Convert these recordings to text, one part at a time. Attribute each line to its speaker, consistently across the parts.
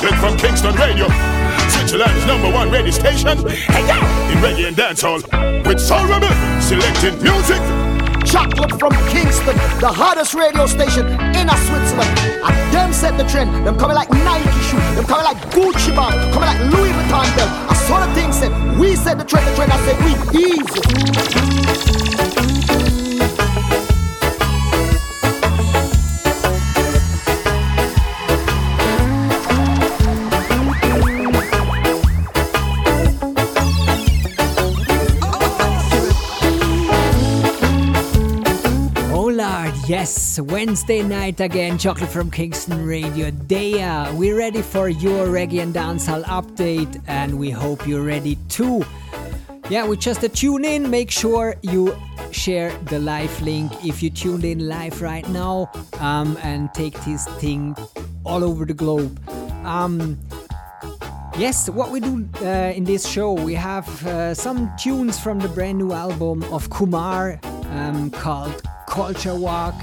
Speaker 1: Chocolate from Kingston Radio. Switzerland's number one radio station. Hey, yeah. In reggae and dancehall. With Soul Rebel selecting music.
Speaker 2: Chocolate from Kingston, the hottest radio station in a Switzerland. And them set the trend. Them coming like Nike shoe. Them coming like Gucci bag. Coming like Louis Vuitton belt. I saw the thing said, we set the trend, the trend. I said, we easy.
Speaker 3: Yes, Wednesday night again, Chocolate from Kingston Radio. Daya, we're ready for your reggae and dancehall update, and we hope you're ready too. Yeah, we just a tune in. Make sure you share the live link if you tuned in live right now, um, and take this thing all over the globe. Um, Yes, what we do uh, in this show, we have uh, some tunes from the brand new album of Kumar um, called Culture Walk.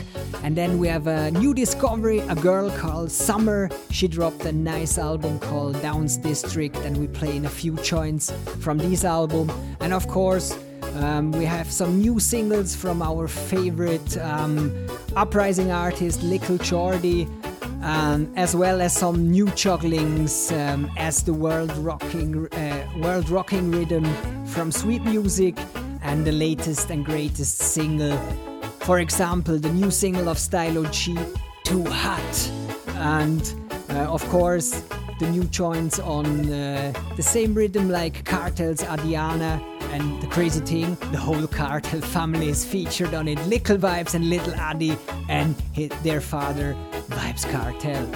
Speaker 3: And then we have a new discovery, a girl called Summer. She dropped a nice album called Downs District, and we play in a few joints from this album. And of course, um, we have some new singles from our favorite um, uprising artist, Little Jordy, um, as well as some new jugglings um, as the world rocking, uh, world rocking rhythm from Sweet Music, and the latest and greatest single for example, the new single of Stylo G, Too Hot. And uh, of course, the new joints on uh, the same rhythm like Kartel's Adiana. And the crazy thing, the whole Kartel family is featured on it. Little Vybz and Little Addy and his, their father, Vybz Kartel.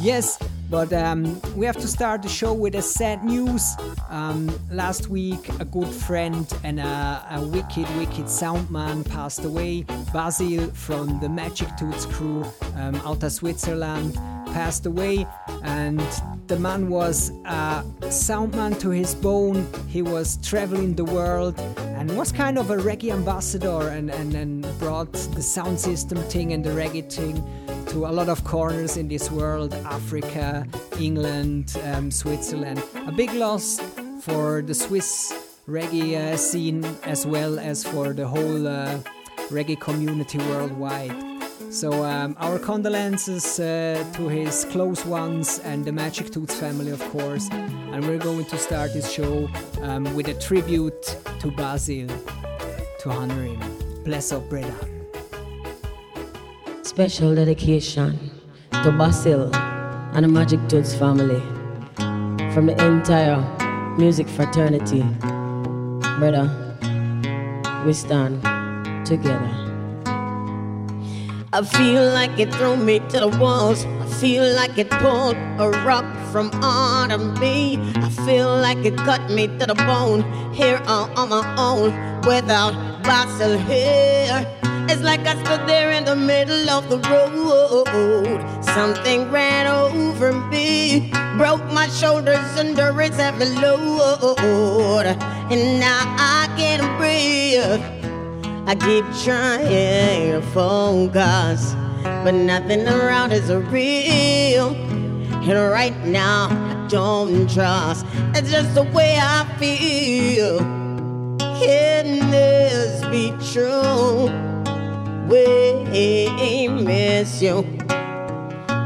Speaker 3: Yes, but um, we have to start the show with a sad news. Um, last week, a good friend and a, a wicked, wicked soundman passed away. Basil from the Magic Toots crew um, out of Switzerland passed away, and the man was a soundman to his bone. He was traveling the world and was kind of a reggae ambassador and, and, and brought the sound system thing and the reggae thing to a lot of corners in this world Africa, England, um, Switzerland. A big loss for the Swiss reggae uh, scene as well as for the whole uh, reggae community worldwide. So, um, our condolences uh, to his close ones and the Magic Toots family, of course. And we're going to start this show um, with a tribute to Basil to honor him. Bless up, brother.
Speaker 4: Special dedication to Basil and the Magic Toots family from the entire music fraternity. Brother, we stand together. I feel like it threw me to the walls. I feel like it pulled a rock from under me. I feel like it cut me to the bone here on, on my own without Basil here. It's like I stood there in the middle of the road. Something ran over me, broke my shoulders under its heavy load, and now I can't breathe. I keep trying to focus, but nothing around is real. And right now, I don't trust. It's just the way I feel. Can this be true? We miss you.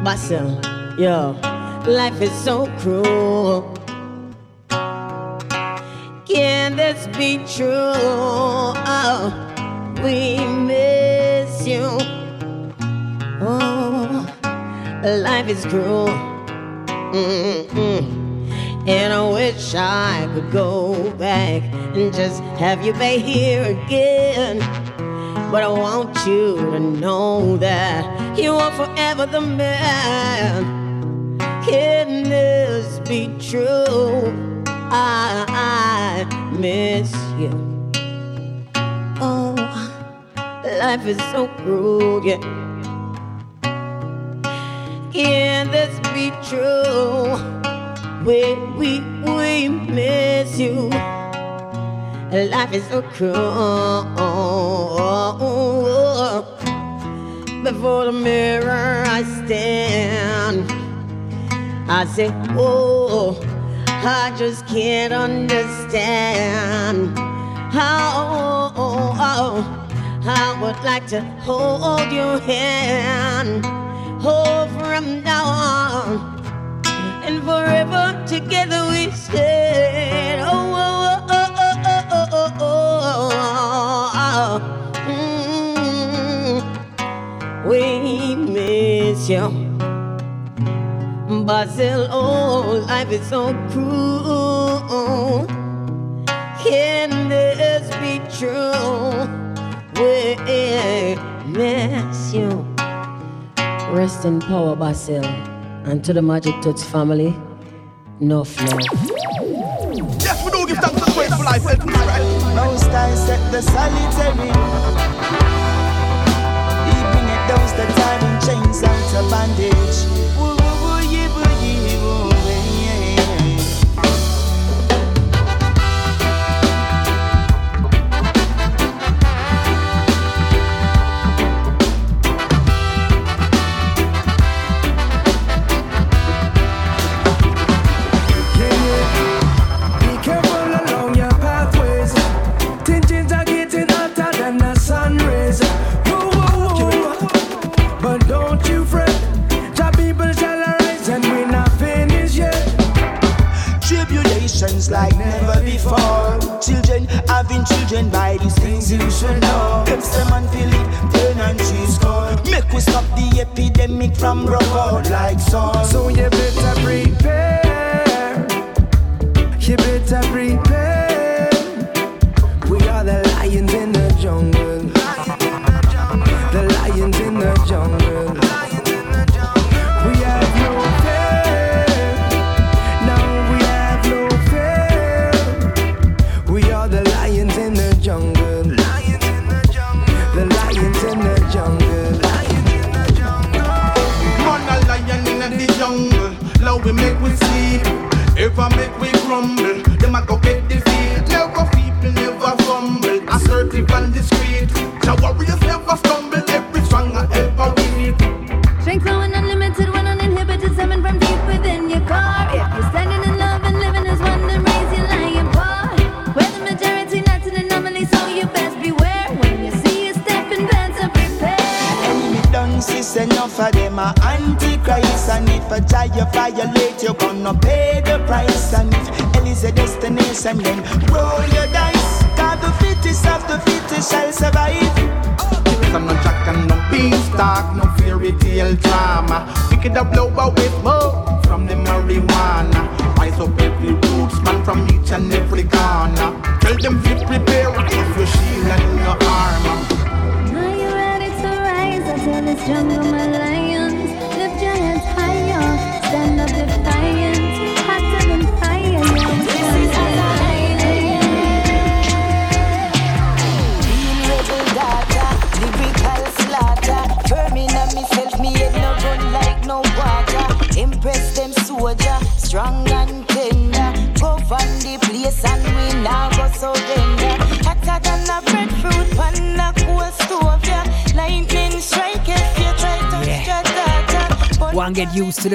Speaker 4: Basil, yo, life is so cruel. Can this be true? Oh, we miss you. Oh, life is cruel. Mm-mm. And I wish I could go back and just have you back here again. But I want you to know that you are forever the man. Can this be true? I, I miss you. Oh, life is so cruel, yeah. Can this be true? We, we, we miss you. Life is so cruel. Before the mirror I stand. I say, oh, I just can't understand how I would like to hold your hand, hold from now on, and forever together we stand. Oh, oh, miss you. Basil, oh, life is so cruel. Can this be true? We miss you. Rest in power, Basil. And to the Magic Touch family, no flow.
Speaker 5: Yes, we do give thanks to the grateful life.
Speaker 6: Most I set the solitary. He bring it down the time in chains out of bandage. Children having children by these things you should know. Them stem and feel it, turn and cheese cold. Make we stop the epidemic from out like so. So you better prepare. You better prepare.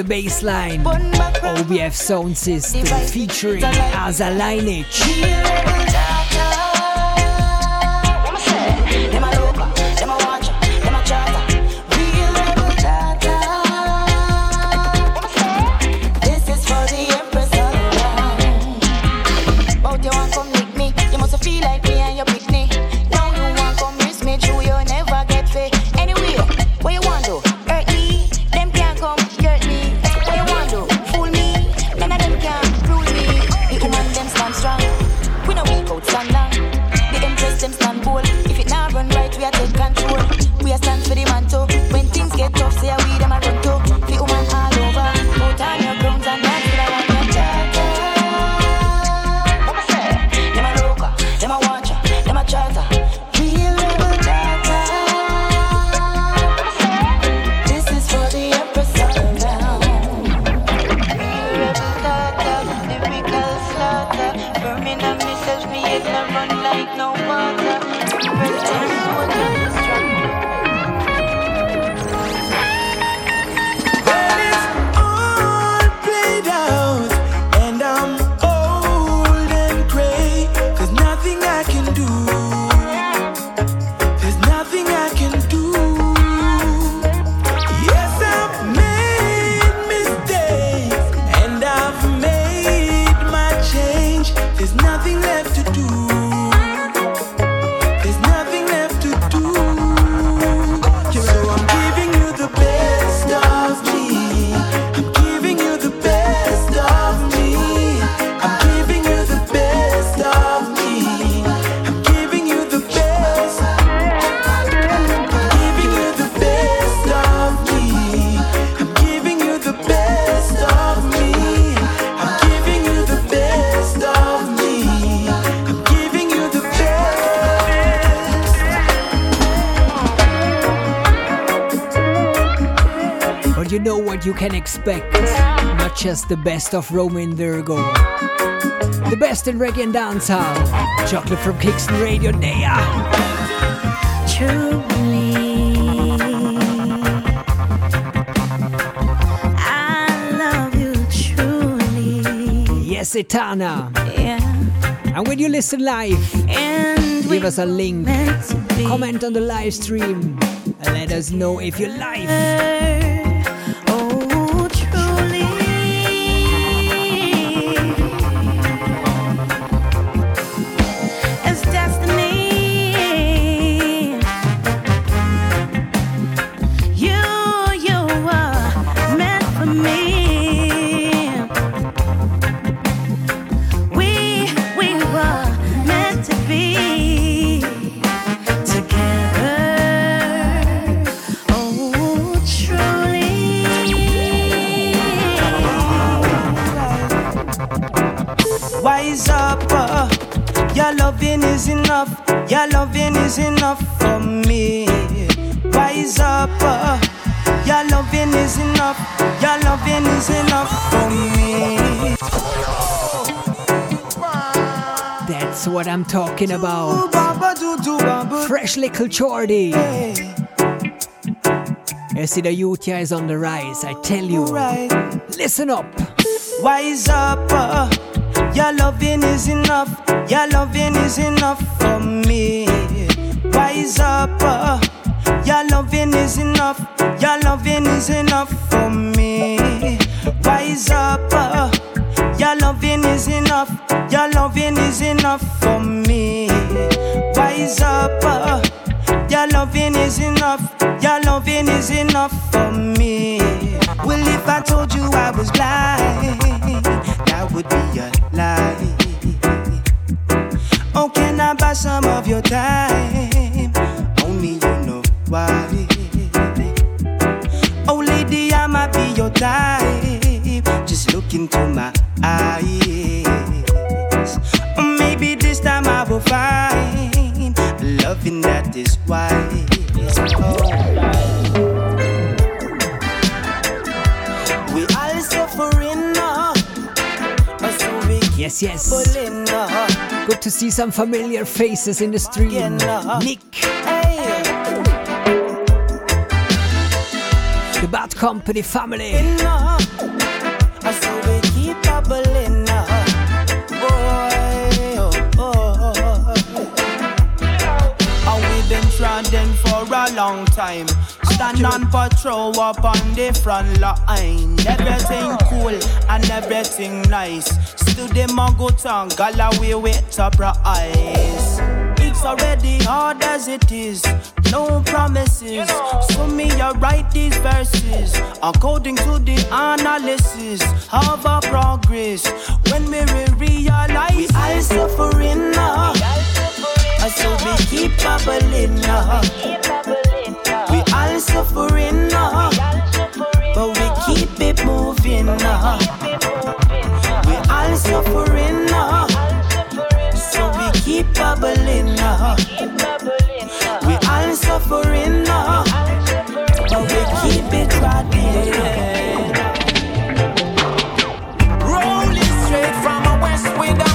Speaker 6: The
Speaker 7: bass line. OBF Sound System featuring Asa Lineage.
Speaker 3: You expect. Not just the best of Romain Virgo. The best in reggae and dancehall. Chocolate from Kingston Radio. There.
Speaker 7: Truly, I love you truly.
Speaker 3: Yes, Etana.
Speaker 7: Yeah,
Speaker 3: And when you listen live,
Speaker 7: and
Speaker 3: give us a link.
Speaker 7: meant to be.
Speaker 3: Comment on the live stream. And let us know if you're live. What I'm talking about. Fresh little.
Speaker 8: Hey,
Speaker 3: You see the youth is on the rise, I tell you. Listen up.
Speaker 8: Wise up, uh, your loving is enough. Your loving is enough for me. Wise up, uh, your loving is enough. Your loving is enough for me. Wise up, uh, your loving is enough. Your loving is enough for me. Wise up, uh, your loving is enough. Your loving is enough for me. Well, if I told you I was blind, that would be a lie. Oh, can I buy some of your time? Only you know why. Oh, lady, I might be your type. Just look into my eyes.
Speaker 3: Yes, yes. Good to see some familiar faces in the stream. Nick,
Speaker 8: Hey,
Speaker 3: the Bad Company family.
Speaker 8: now, so we keep bubbling up. Boy, oh, oh. oh, oh.
Speaker 9: And we been trodden for a long time. Stand on patrol up on the front line. Everything cool and everything nice. Still them a go tongue, Galloway with upper eyes. It's already hard as it is, no promises. So me I write these verses according to the analysis of our progress. When we realize
Speaker 8: We all suffering uh, now, so uh, uh, we keep bubbling up. All suffering now, but we keep it moving now. We all suffering now, so we keep bubbling up. We all suffering now, but we keep it riding.
Speaker 9: Rolling straight from a west with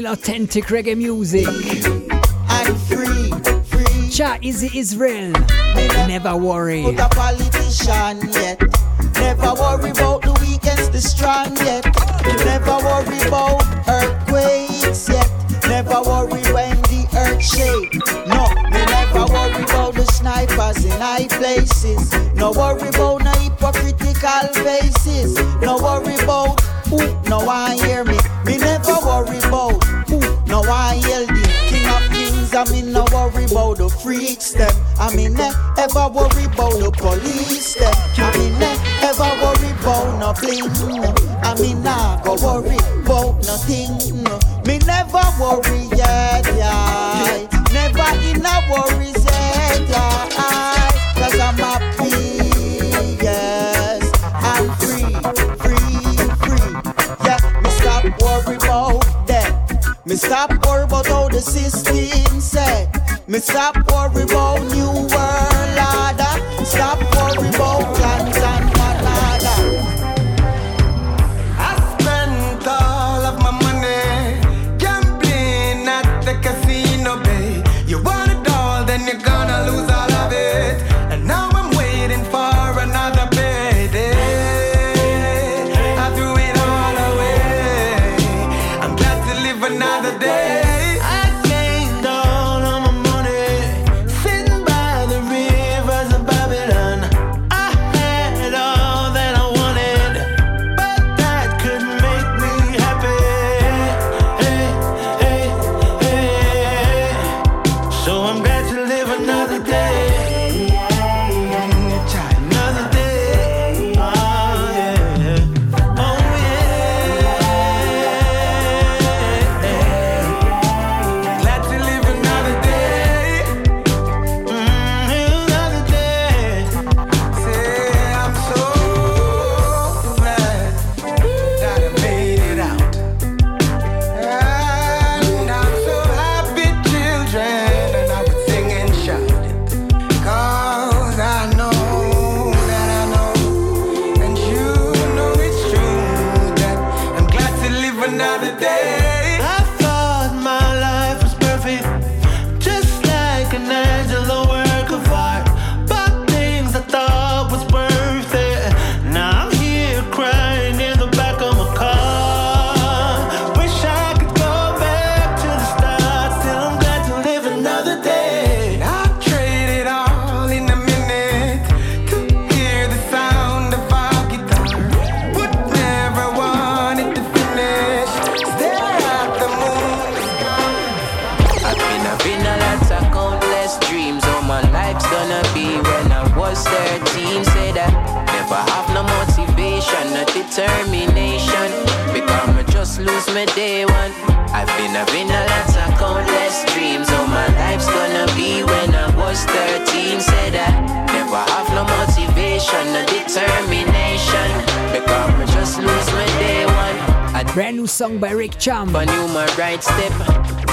Speaker 10: real
Speaker 3: authentic reggae music.
Speaker 11: I'm free, free.
Speaker 3: Cha Easy Israel. Never, never worry.
Speaker 11: Put a politician yet. Never worry about the weekends, the strong yet. Never worry about earthquakes yet. Never worry when the earth shakes. No, we never worry about the snipers in high places. No worry about no hypocritical faces. No worry about who no one hear me. Me never worry want yell the king of kings. I mean, no worry about the freaks them. I mean, eh, ever worry about the police them. I mean, eh, ever worry about no bling. Eh. I mean, nah, go worry about nothing. Eh. Me never worry, yeah, yeah. Never in a worry yeah. Me stop worry about how the system set. Me stop worry about new
Speaker 12: my day
Speaker 9: one. I've been having a lot of countless dreams. How my life's gonna be when I was 13. Said I never have no motivation, no determination. Because I just lose my day one. A
Speaker 3: brand new song by Rick Cham.
Speaker 9: I knew my right step.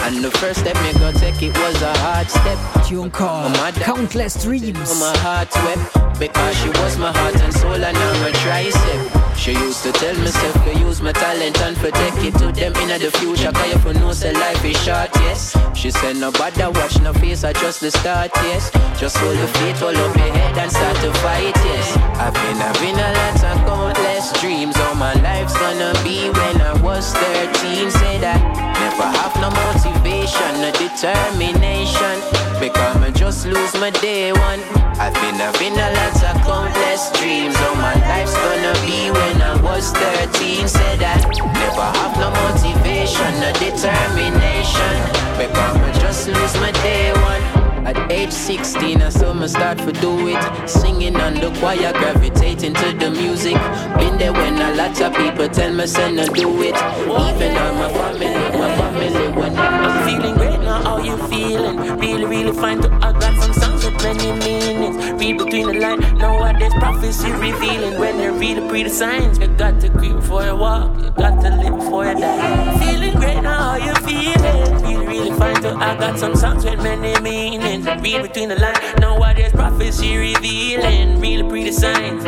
Speaker 9: And the first step me go take it was a hard step.
Speaker 3: Tune called Countless Dreams.
Speaker 9: My heart wept. Because she was my heart and soul and now my tricep. She used to tell myself to use my talent and protect it to them in the future. Cause you for know say life is short, yes. She said no bother watch no face, I just the start, yes. Just hold your feet, hold up your head and start to fight, yes. I've been having a lot of countless dreams. All my life's gonna be when I was 13. Say that never have no motivation, no determination. Because I just lose my day one. I've been having a lot of countless dreams. All my life's gonna be when I was 13. Said I never have no motivation, no determination. Because I just lose my day one. At age 16, I saw me start to do it. Singing on the choir, gravitating to the music. Been there when a lot of people tell me, say, no, do it. Even on my family, my family, when
Speaker 13: I'm feeling great how you feeling? Really, really fine to I got some songs with many meanings. Read between the lines, Know what? nowadays prophecy revealing. When they read the pretty signs, you got to creep before you walk, you got to live before you die. Feeling great now, how you feeling? Really, really fine to I got some songs with many meanings. Read between the lines, Know what? nowadays prophecy revealing. Really pretty signs,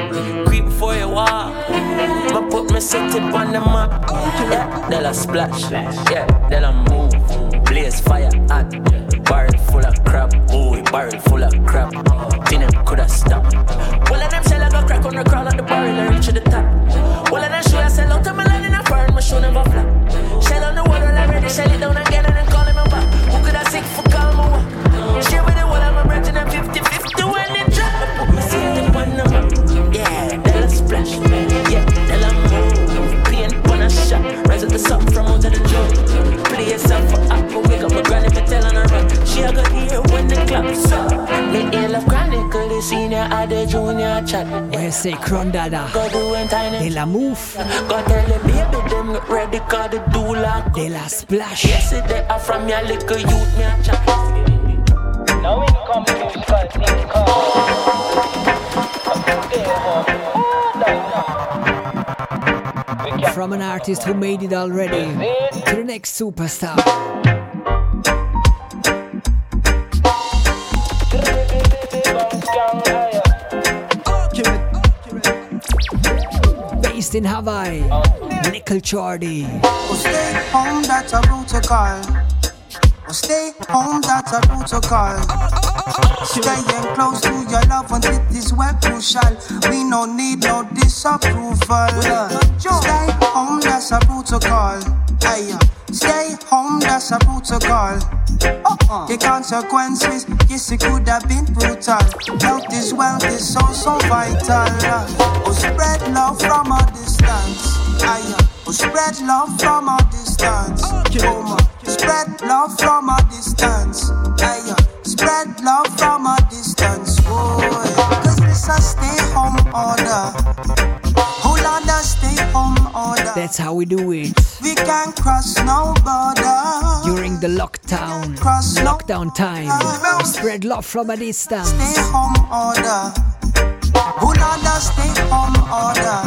Speaker 13: creep for your walk. I put my city on the map, yeah, then I splash, yeah, then I move. Blaze fire hot, barrel full of crap, boy, barrel full of crap. Think them coulda stopped. Well, of them shell I go crack on the crawl at the barrel and reach to the top. Well, of them show I sell out to my land in a foreign, my show never flop. Shell on the water already, shell it down again and then call him a back. Who coulda sick for calm my walk? Share with the whole of my branch and I'm 50 50 when they drop. I put my on the map. Yeah, then I splash. Yeah, then I move. Paint on a shot. Rise up the sun from out of the joint. Play yourself for apple. Wake up my granny for telling her run. She a go hear when the clock's up. Me ill of chronicle, the senior or the junior chat.
Speaker 3: Where say Crondada?
Speaker 13: Go do and tiny.
Speaker 3: De la Move.
Speaker 13: Go tell the baby them get ready cause the do like
Speaker 3: De la Splash.
Speaker 13: Yesterday I from your little youth me a chat.
Speaker 14: Now in come musical thing
Speaker 3: From an artist who made it already to the next superstar. Based in Hawaii, Nickel Jordy.
Speaker 15: Stay home, that's a protocol. Oh, stay home, that's a protocol. Staying close to your love ones, it is well crucial. We no need no disapproval. Stay home, that's a protocol. Aye, uh, Stay home, that's a protocol. Uh-uh. The consequences, yes, it could have been brutal. Health is wealth is so, so vital. Uh, oh, spread love from a distance. Aye, uh, oh, spread love from a distance. Oh, ma. Spread love from a distance. Aye, spread love from a distance. Boy, cause this a stay home order. Order.
Speaker 3: That's how we do it.
Speaker 15: We can't cross no border.
Speaker 3: During the lockdown,
Speaker 15: Cross no
Speaker 3: lockdown time, we spread love from a distance.
Speaker 15: Stay home order. Hold on, the stay home order.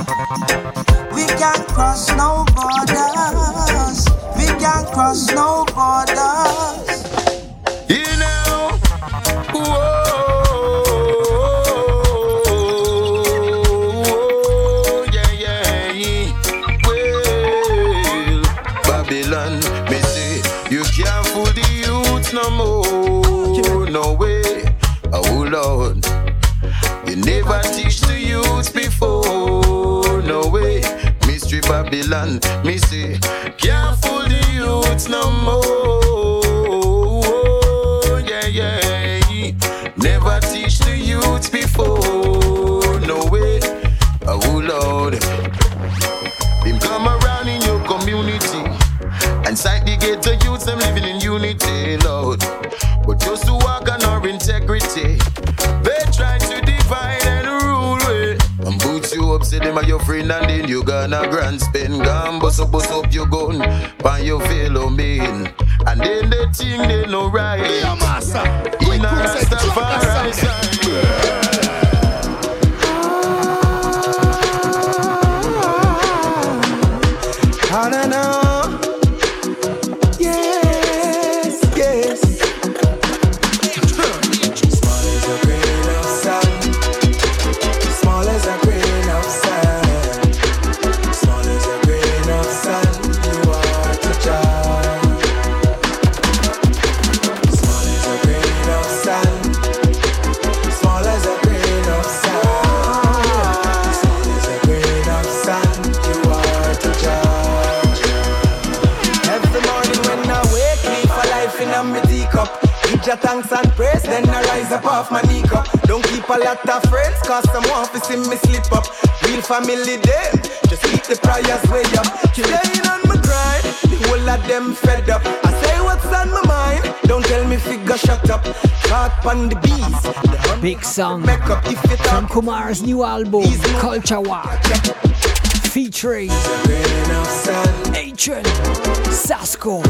Speaker 15: We can't cross no borders. We can't cross no borders.
Speaker 16: You Babylon, me say, can't fool the youth no more. Friend, and then you gonna grand spend. Gone bust up, bust up your gun, and you fellow man. And then they think they know right. In a Rastafari
Speaker 3: Big song from Kumar's new album, Culture Walk Featuring Agent
Speaker 17: Sasco.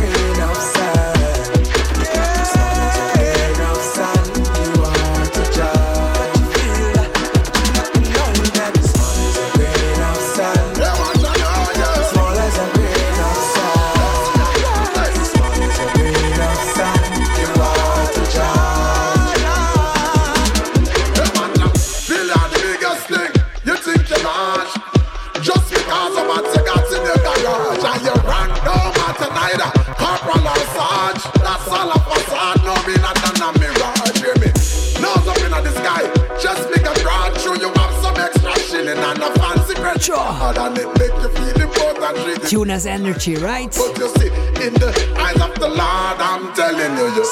Speaker 17: And it make you feel important. it
Speaker 3: Tuna's energy, right?
Speaker 17: But you see, in the eyes of the Lord, I'm telling you, you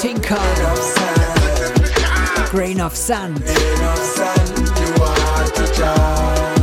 Speaker 3: Tinker. Grain of sand.
Speaker 10: may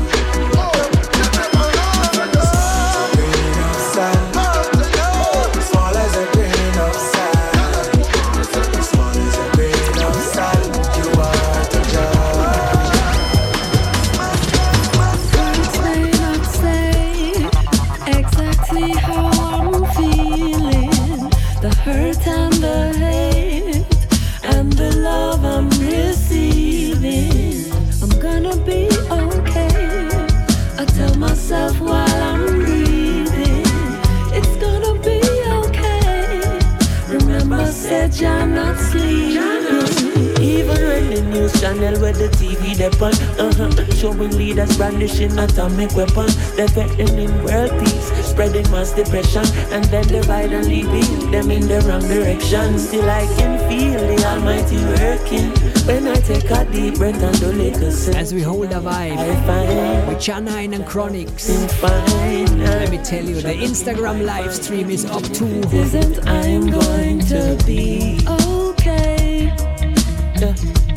Speaker 13: Depend, uh-huh, showing leaders brandishing atomic weapons, they're threatening world peace, spreading mass depression, and then divide and leading them in the wrong direction. Still I can feel the Almighty working when I take a deep breath and do little sin.
Speaker 3: As we hold a vibe with Chanine and Chronics. Let me tell you, the Instagram live stream is up to.
Speaker 10: Isn't I'm going to be okay.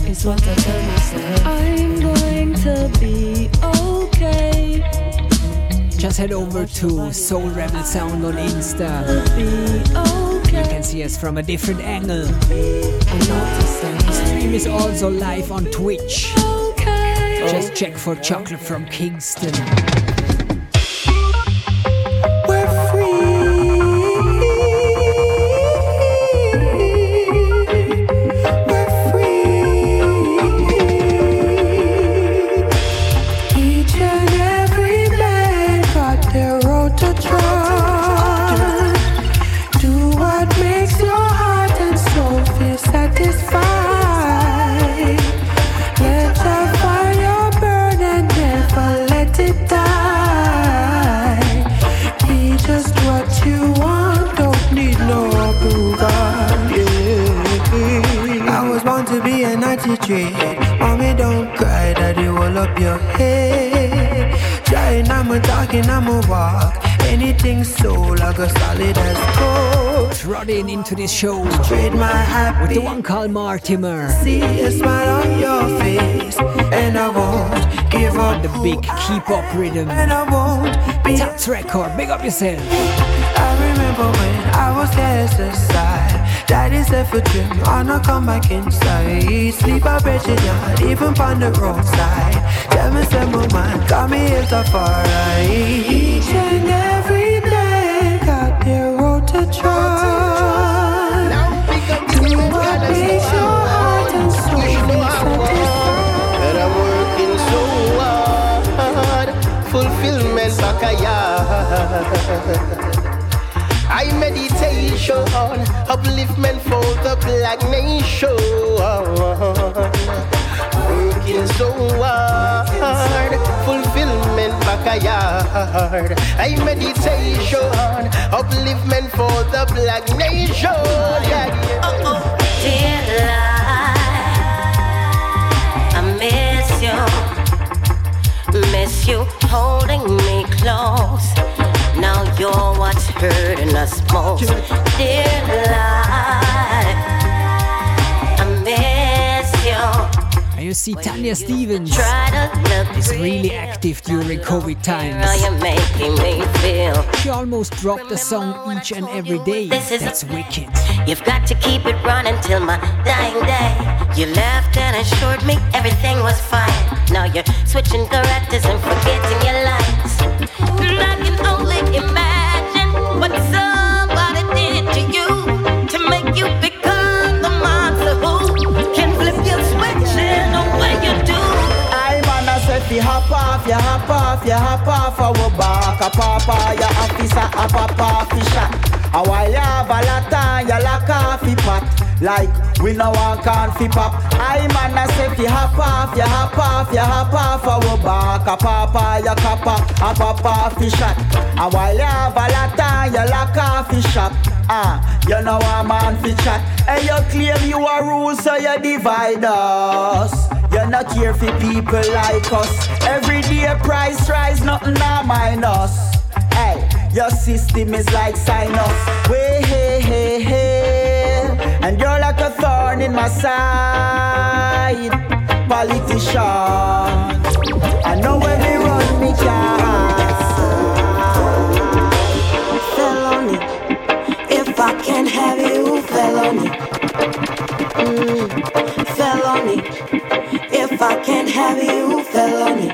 Speaker 13: It's what I tell
Speaker 3: Just head over to Soul Rebel Sound on Insta. You can see us from a different angle. The stream is also live on Twitch. Just check for Chocolate from Kingston.
Speaker 6: I'm a talking, I'm a walk. Anything so like a solid as gold.
Speaker 3: Trotting into this show
Speaker 6: Trade my happy.
Speaker 3: with the one called Mortimer.
Speaker 6: See a smile on your face, and I won't give up.
Speaker 3: The big keep up rhythm.
Speaker 6: And I won't be
Speaker 3: Taps record, big up yourself.
Speaker 6: I remember when I was cast aside. Daddy said for gym, I not come back inside. Sleep I you not even on the roadside. Tell me, say my mind got me in the far right. Each and every day got their road to try. Do what makes your heart and soul satisfied.
Speaker 18: That I'm working so hard, fulfillment back a yard. I meditation, upliftment for the black nation. Working so hard, fulfillment back a yard. I meditation, upliftment for the black nation. Yeah, yeah.
Speaker 4: Oh, oh, oh, dear life, I miss you, miss you holding me close. Now you're what's
Speaker 19: hurting us most. Dear life, I miss you.
Speaker 3: And you see Tanya
Speaker 19: Stephens
Speaker 3: is really active during COVID times.
Speaker 19: you're making me feel.
Speaker 3: She almost dropped a song each and every day.
Speaker 19: This is
Speaker 3: That's wicked.
Speaker 19: You've got to keep it running till my dying day. You left and assured me everything was fine. Now you're switching characters and forgetting your lines.
Speaker 11: Hop off, ya hop off our back a papa, ya officer a papa fi A while ya have a lot ya lock off fi pot. Like we no can fi pop. I man I say fi hop off, ya hop off, ya hop off our back a papa, ya copper a papa fi shot. A while ya have a lot ya lock off fi shop. Ah, you know a man fi chat. And you claim you a rule, so you divide us. You not care for people like us. Every day price rise, nothing a minus. Your system is like sinus. Way hey hey hey, and you're like a thorn in my side, politician. I know where they run me can't.
Speaker 4: felony. If I can't have you, felony. Mm, felony. If I can't have you, Fell felony.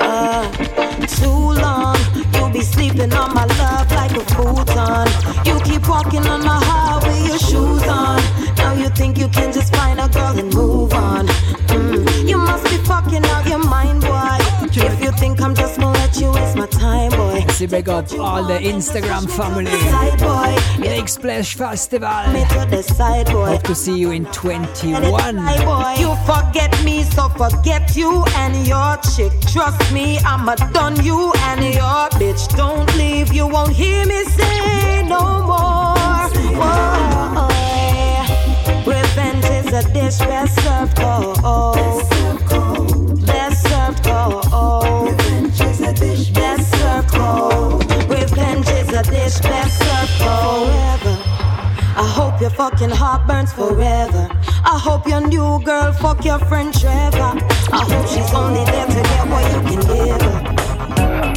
Speaker 4: Uh, too long, be sleeping on my love like a futon. You keep walking on my heart with your shoes on. Now you think you can just find a girl and move on. Mm, you must be fucking out your mind, boy. If you think I'm just gonna let you waste my boy.
Speaker 3: Big up all the Instagram family. Big Splash Festival.
Speaker 4: to.
Speaker 3: Hope to see you in 21.
Speaker 4: You forget me, so forget you and your chick. Trust me, I'ma done you and your bitch. Don't leave, you won't hear me say no more. Whoa, revenge is a dish best served cold. Your fucking heart burns forever. I hope your new girl fuck your friend Trevor. I hope she's only there to get what you can give her.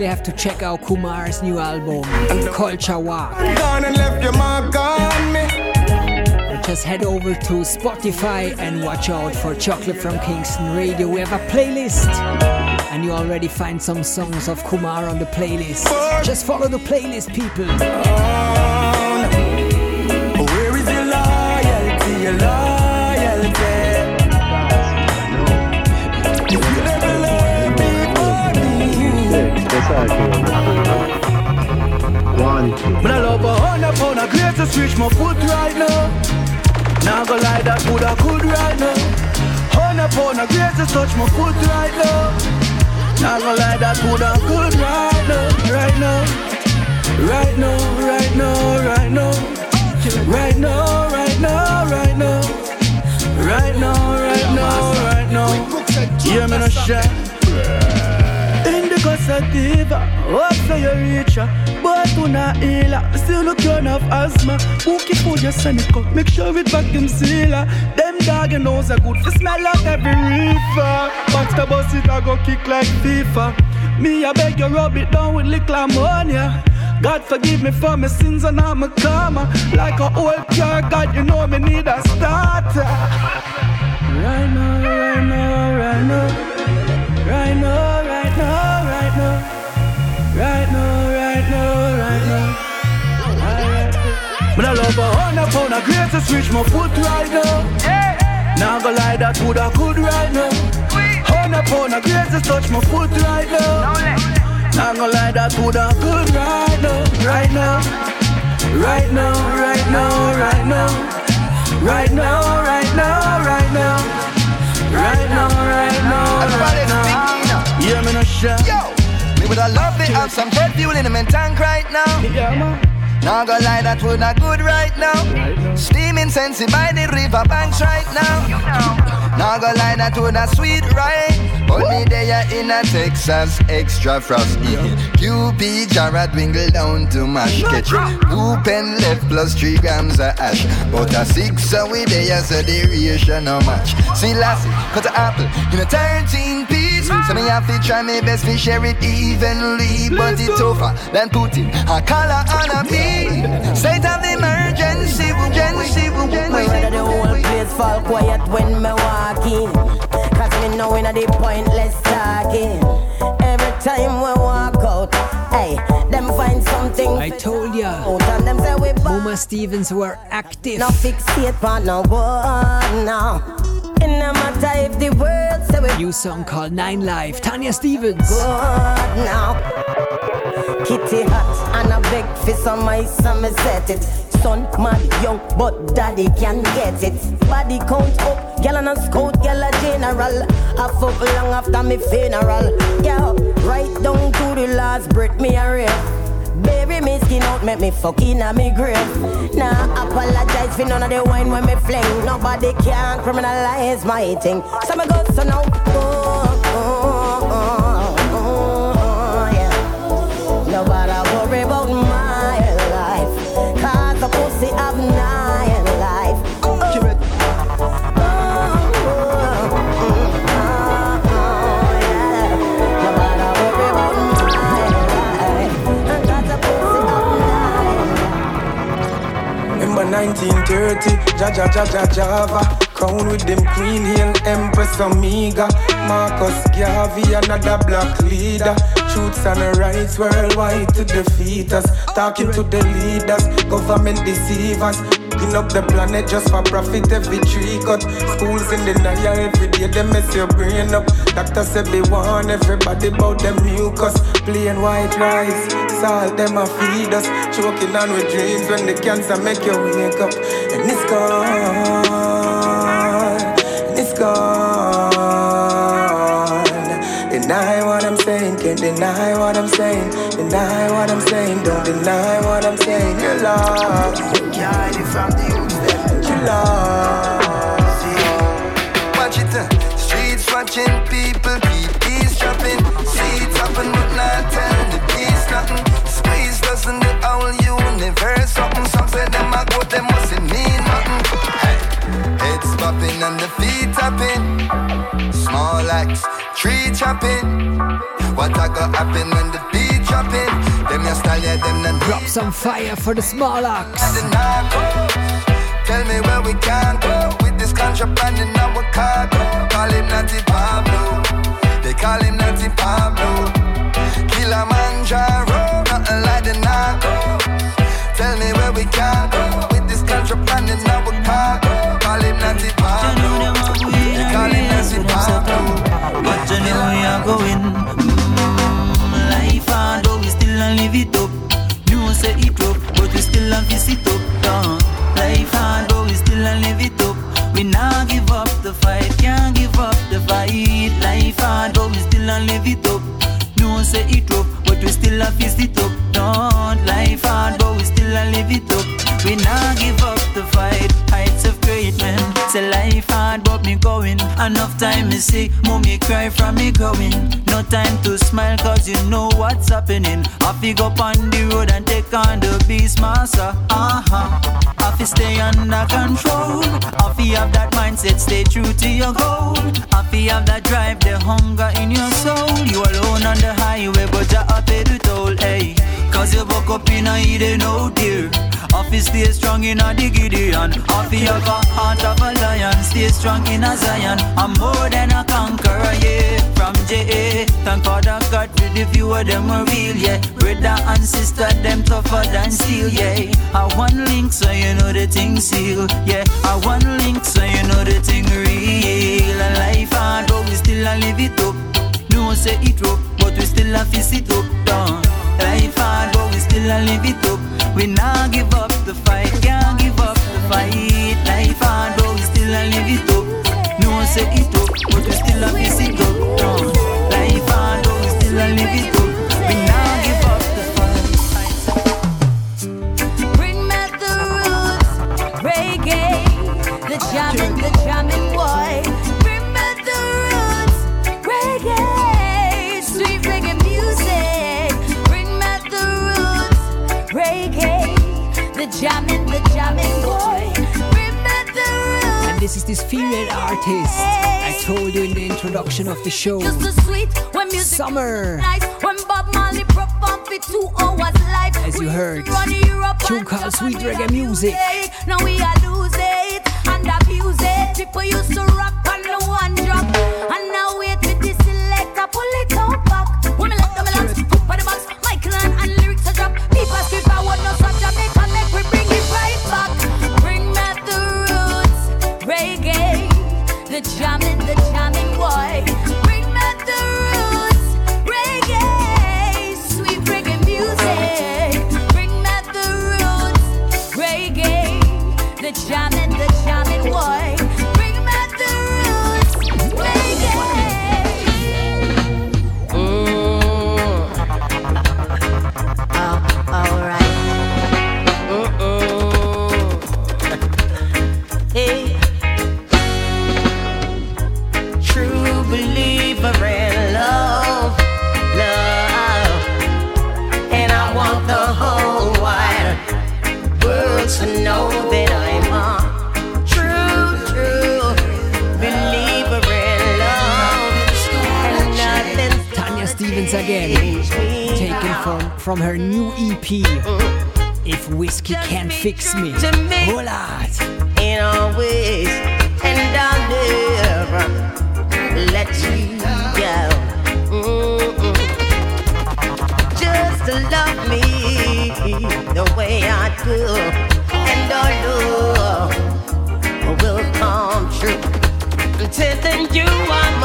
Speaker 3: Definitely have to check out Kumar's new album, Culture Walk.
Speaker 20: Gone and left your mark on me.
Speaker 3: Just head over to Spotify and watch out for Chocolate from Kingston Radio. We have a playlist, and you already find some songs of Kumar on the playlist. Just follow the playlist, people.
Speaker 21: One, two.
Speaker 6: I love a hundred pound of greatest reach my foot right now. Now go lie that good I could right now. Hundred pound of greatest touch my foot right now. Now go lie that good I could right now, right now, right now, right now, right now, right now, right now, right now, right now, right now, right now. Yeah, me no shine. Indigo sativa, hope you reach But you not heal her, still look you enough asthma. Bookie for your Seneca, make sure it vacuum sealer. Them dog and nose are good for smell like every reefer. Box the bus it I go kick like FIFA. Me I beg you rub it down with little ammonia. God forgive me for my sins and I'm a karma. Like a old car, God you know me need a starter. Right now, right now, right now. Right now, right now, right now. Right now, right now, right now. But I love a hundred pound of greatest reach my foot right now. Yeah. Now go lie that would I could right now. Hundred pound of greatest touch my foot right now. Now go lie that would I could right now, right now, right now, right now, right now. Right now, right now, right now. Right now, right now, right now. Yeah, me no shot.
Speaker 12: Would have loved to have some jet fuel in the main tank right now.
Speaker 6: Yeah, man.
Speaker 12: Now go lie that would not good right now. Steaming sensey by the river banks right now. Now go lie that would not sweet right. Only there in a Texas extra frosty. QP Jara dwindle down to mash catch. Two pen left plus three grams of ash. But a six so we there so the ratio no match. See lassie, cut an apple in a 13 piece. So me have to try my best to share it evenly. But it's tougher than putting a collar on a pea. State of emergency, emergency, emergency.
Speaker 4: Me rather the whole place fall quiet when me walk in. Cause me know in the pointless talking. Every time we walk out, hey, them find something.
Speaker 3: I told ya.
Speaker 4: Out and them say we bad.
Speaker 3: Uma Stevens were active.
Speaker 4: No fixate on no one now. It no matter if the world say we
Speaker 3: New song called Nine Life. Tanya Stephens.
Speaker 4: good now. Kitty hot and a big fist on my son, me set it. Son mad young, but daddy can get it. Body count up, girl and a scout, girl a general. I fuck long after me funeral. Yeah, right down to the last breath me a rave. Baby, me skin out, make me fuck in a me grave. Nah, apologize for none of the wine when me fling. Nobody can criminalize my thing. So me go so now. Oh,
Speaker 11: 1930, Jaja Jaja Java. Crown with them Queen Hill, Empress Omega. Marcus Garvey, another black leader. Truths and rights worldwide to defeat us. Talking to the leaders, government deceivers. Clean up the planet just for profit every tree cut. Schools in denial every day, they mess your brain up. Doctors say they warn everybody about them mucus. Plain white rice, salt them a feed us. Choking on with dreams when the cancer make you wake up. And it's gone, and it's gone. Deny what I'm saying, can't deny what I'm saying. Deny what I'm saying, don't deny what I'm saying. You're lost. Hide from the youth, them. You lost.
Speaker 12: Watch it, uh, streets watching people keep eavesdropping. Seats happen, but not telling the peace nothing. The whole universe something. Some say them a go, them must mean nothing. Hey, heads and the feet tapping. Small axe, tree chopping. What I got happen when the beat dropping? Them your style, yeah, them not
Speaker 3: Drop some fire for the small
Speaker 12: the. Tell me where we can go with this contraband in our cargo. Call him Natty Pablo. They call him Natty Pablo. Kilimanjaro, nothing like the narcos. Tell me where we can go with this contraband in our cargo. Call him Natty Pablo. They call him Natty Pablo.
Speaker 22: But you know where we are going. Mm, life hard, but we still a live it up. No say it rough, but we still a visit up. Uh. Life hard, but we still a live it up. We not give up the fight, can't give up the fight. Life hard, but we still a live it up. No say it rough, but we still a fist it up. Don't life hard, but we still a live it up. We not give up the fight. Heights of great men. Say life hard, but me going. Enough time me see, mommy cry from me going. No time to smile, cause you know what's happening. I fig up on the road and take on the beast master. Uh-huh. I fi stay under control. I fi have that mindset, stay true to your goal. I fi have that drive, the hunger in your soul. You alone on the highway, but you have pay the toll, hey. Cause you woke up in a Eden, oh dear. Office stay strong in a the Gideon. Have a heart of a lion. Stay strong in a Zion. I'm more than a conqueror, yeah. From JA, thank Father God for the few of them are real, yeah. Brother and sister, them tougher than steel, yeah. I one link so you know the thing seal, yeah. I one link so you know the thing real. A life hard, but we still a live it up. No say it rough, but we still a fist it up, down. Life hard, but we still a live it up. We nah give up the fight, can't give up the fight. Life hard, but we still a live it up. No say it up, but we still a fist it up. Life hard, but we still a live it up.
Speaker 3: This is this female artist I told you in the introduction of the show.
Speaker 23: Just the sweet when music
Speaker 3: Summer.
Speaker 23: when Bob Marley performed for two hours live.
Speaker 3: As you heard, tune called Sweet Reggae Music.
Speaker 23: Now we are lose it and abuse it. People used to rock
Speaker 3: from from her new EP. If whiskey can't fix me,
Speaker 4: to me.
Speaker 3: hold on.
Speaker 4: in always, and I'll never let you go. Mm-mm. Just love me the way I do, and our love will come true. I'm telling you, I'm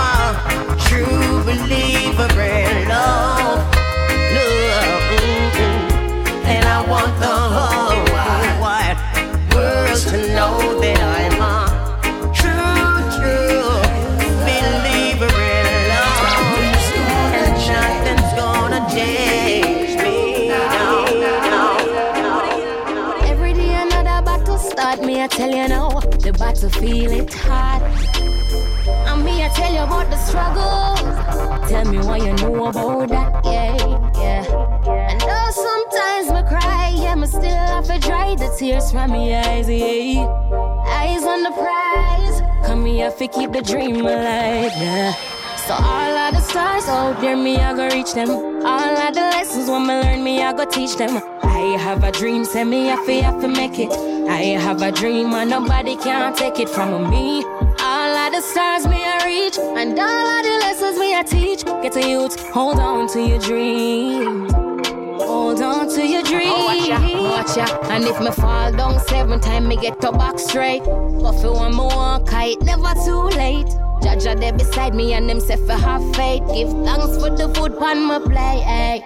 Speaker 23: battlefield it hard. And me I tell you about the struggle. Tell me what you know about that, yeah, yeah. And though sometimes me cry, yeah, me still have to dry the tears from me eyes, yeah. Eyes on the prize, come me have to keep the dream alive, yeah. So all of the stars out there, me I go reach them. All of the lessons when me learn, me I go teach them. I have a dream, say me have to, have to make it. I have a dream, and nobody can take it from me. All of the stars me I reach, and all of the lessons me I teach. Get a youth, hold on to your dreams. Hold on to your dreams. watch ya, watch ya. And if me fall down seven times, me get to back straight. But for one more kite, never too late. Jaja there beside me and them say for have faith. Give thanks for the food pan my plate.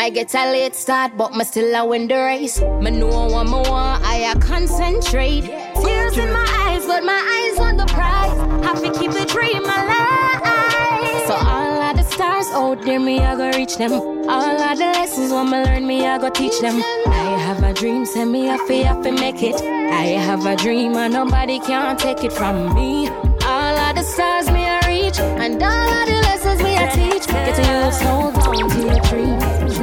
Speaker 23: Might get a late start, but me still a win the race. Me know what me want, I a concentrate. Tears in my eyes, but my eyes on the prize. Have to keep the dream alive. So all of the stars out there, me I go reach them. All of the lessons when me learn, me I go teach them. I have a dream, send me have to, have to make it. I have a dream, and nobody can take it from me. All of the stars me I reach, and all of the lessons me I teach. Get to hold on to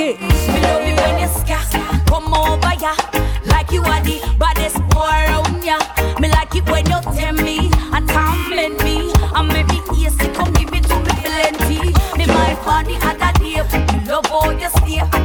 Speaker 23: it. Me
Speaker 24: love it when you scat, come over ya, like you are the baddest boy around ya. Me like it when you tell me and compliment me, and make me easy, come give it to me plenty. Me my funny other day, love
Speaker 25: all
Speaker 6: your stay.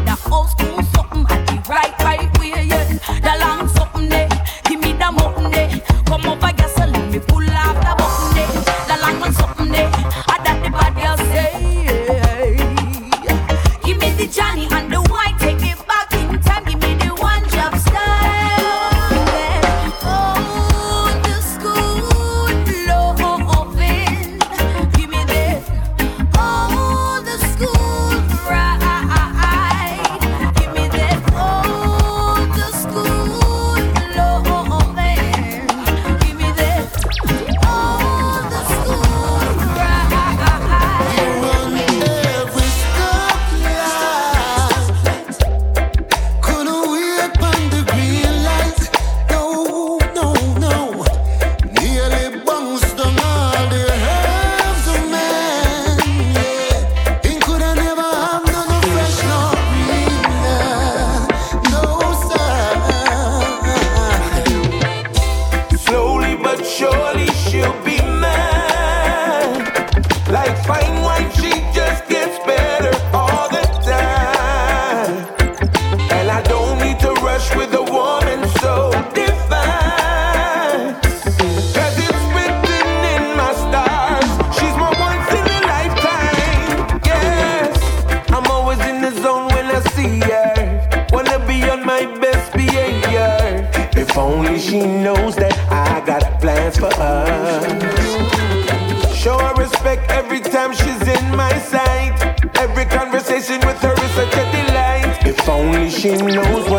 Speaker 6: dancing with her is such a delight. If only she knows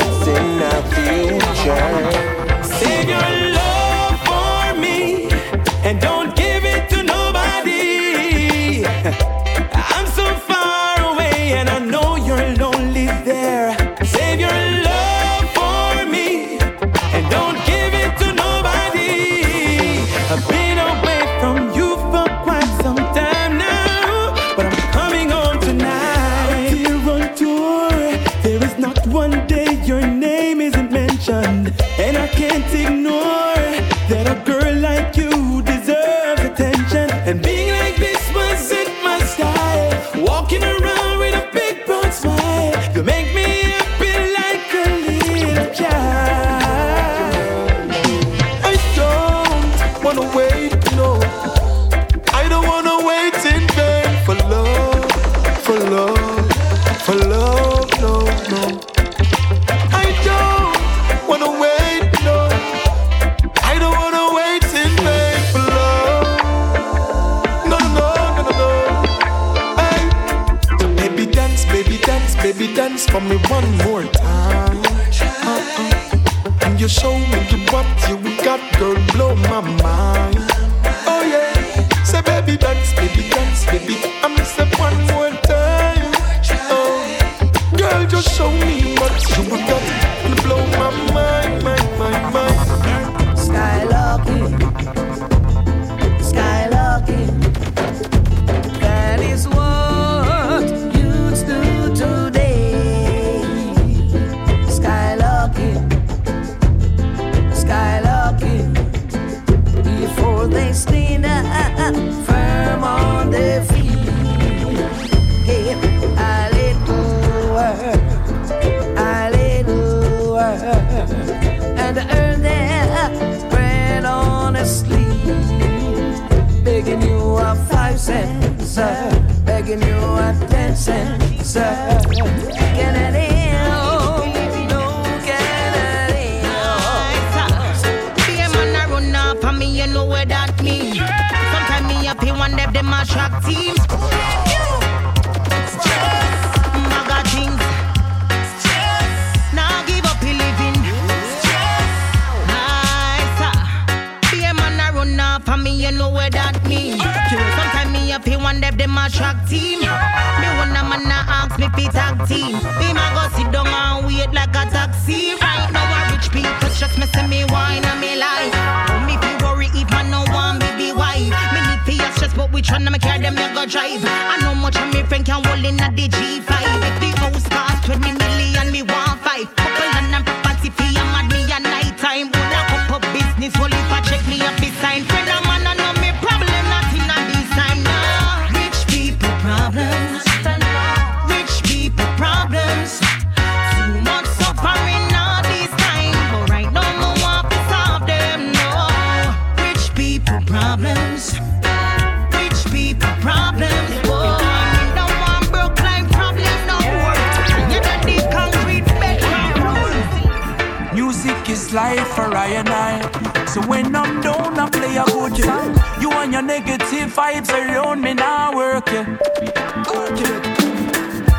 Speaker 26: your
Speaker 8: negative vibes around me now work yeah.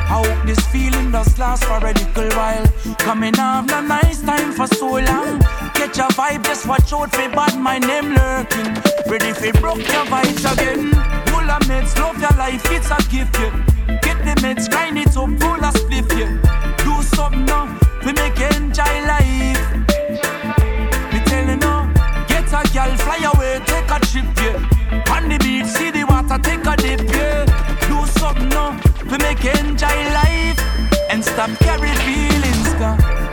Speaker 8: I hope this feeling does last for a little while. Coming off no nice time for so long. Catch a vibe, just watch out for bad my name lurking. Ready for broke your vibes again. Full of meds, love your life, it's a gift, yeah. Get the meds, grind it up, full of spliff, yeah. Do something now, we make enjoy life. Me tell you get a girl, fly away, take a trip, yeah. On the beach, see the water, take a dip, yeah. Do something now, we make enjoy life. And stop carry feelings, cause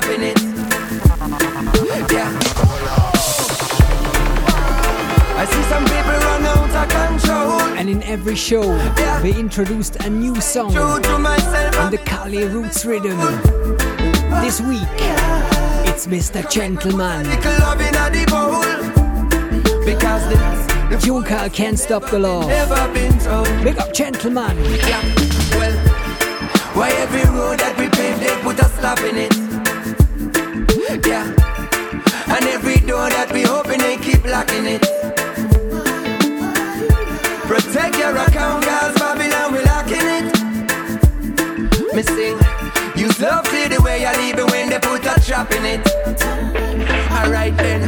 Speaker 15: they stop in it? Yeah. I see some people run out of control.
Speaker 3: And in every show, they introduced a new song
Speaker 15: True to myself,
Speaker 3: on the Cali Roots rhythm. This week, it's Mr. Gentleman.
Speaker 15: little love in a the bowl. Because the
Speaker 3: Junker can't stop the law. Big up, Gentleman.
Speaker 15: Yeah, well, why every road that we pave, they put a stop in it? Door that we open, they keep locking it. Protect your account, guys, Babylon, we locking it. Me sing, use love the way I leave it when they put a trap in it. Alright then,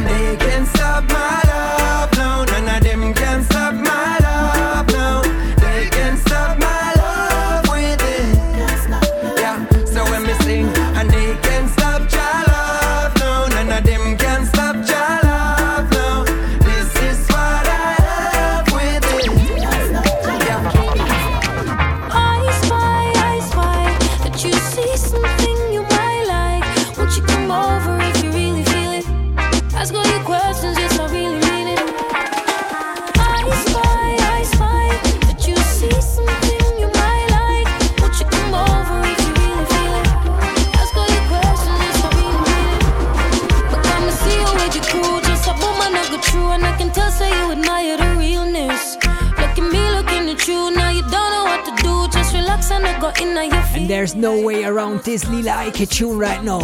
Speaker 3: there's no way around this Lila Ike tune right now.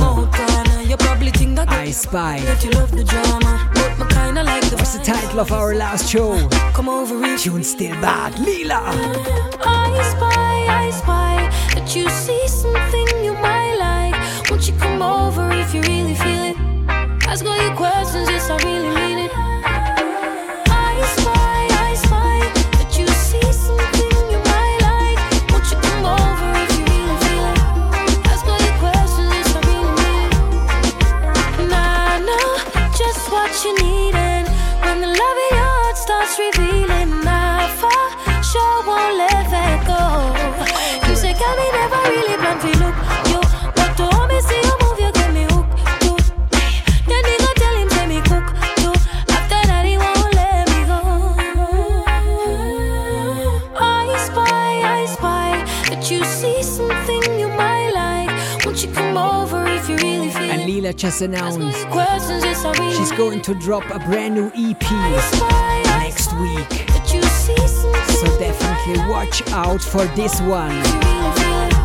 Speaker 3: I spy. What's the title of our last show?
Speaker 27: Come over.
Speaker 3: Tune still bad. Lila.
Speaker 27: I spy, I spy that you see something you might like. Won't you come over if you really feel it? Ask all your questions, yes, I really
Speaker 3: Announced
Speaker 27: Questions, yes, I really
Speaker 3: she's going to drop a brand new EP next week.
Speaker 27: that you see something
Speaker 3: So definitely watch out for this one.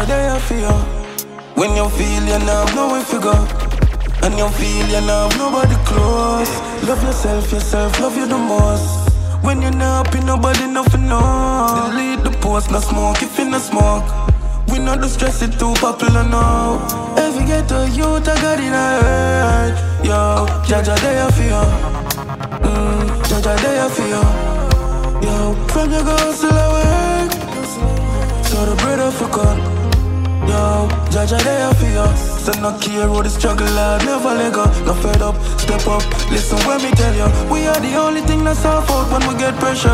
Speaker 28: Are for you. When you feel you now, know if you go. And you feel you now, nobody close. Love yourself, yourself, love you the most. When you're not happy, nobody nothing know. Delete the post, no smoke if you no smoke. We know the stress it too popular now. Every ghetto youth I got in a head. Yo, Jaja they are for you. Mm, Jaja they are for you. Yo, from your girls till I work. So the bread of a cut. Yo, Jaja they are for you. So no care what the struggle I never let go. No fed up, step up. Listen when me tell you, we are the only thing that's our fault when we get pressure.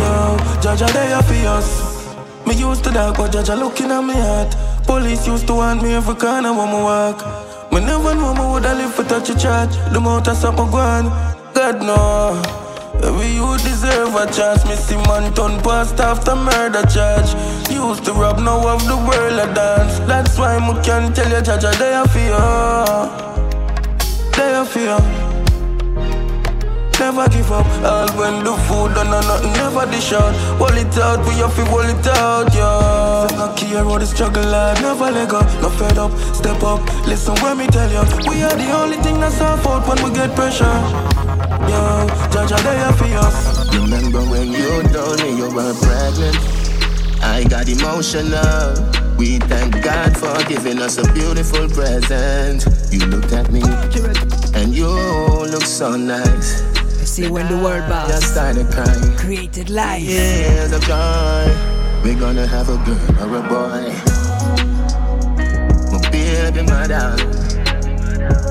Speaker 28: Yo, Jaja they are for us. Me used to dog, but Jaja looking at me heart. Police used to want me every corner when me walk. Me never know me woulda live for touch a charge. The amount of something gone, God no. Every you deserve a chance. See man turn past after murder charge. Used to rob now of the world a dance. That's why me can tell you, Jaja, they are you. They are you. Never give up, all when the food done and nothing never dish out. Hold it out, we have to hold it out, yeah. So no care what the struggle I never let go. No fed up, step up, listen when me tell you. We are the only thing that's our fault when we get pressure. Yo, Jaja, they are for us.
Speaker 16: Remember when you told me you were pregnant? I got emotional. We thank God for giving us a beautiful present. You looked at me, and you look so nice.
Speaker 3: I see when the world boss
Speaker 16: Just started crying.
Speaker 3: created life.
Speaker 16: Years of joy. We're gonna have a girl or a boy. My baby, my darling.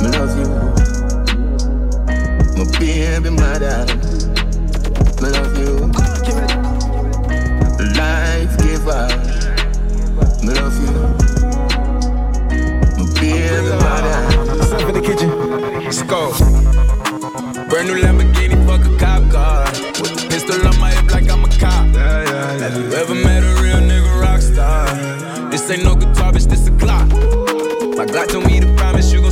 Speaker 16: Me love you. My baby, my darling. Me love you. Life giver. Me love you. Baby, my darling.
Speaker 29: What's up in the kitchen? Let's go. Brand new Lamborghini, fuck a cop car. With the pistol on my hip like I'm a cop. Have you ever met a real nigga rock star? This ain't no guitar, bitch, this a clock. My God told me to promise you gon'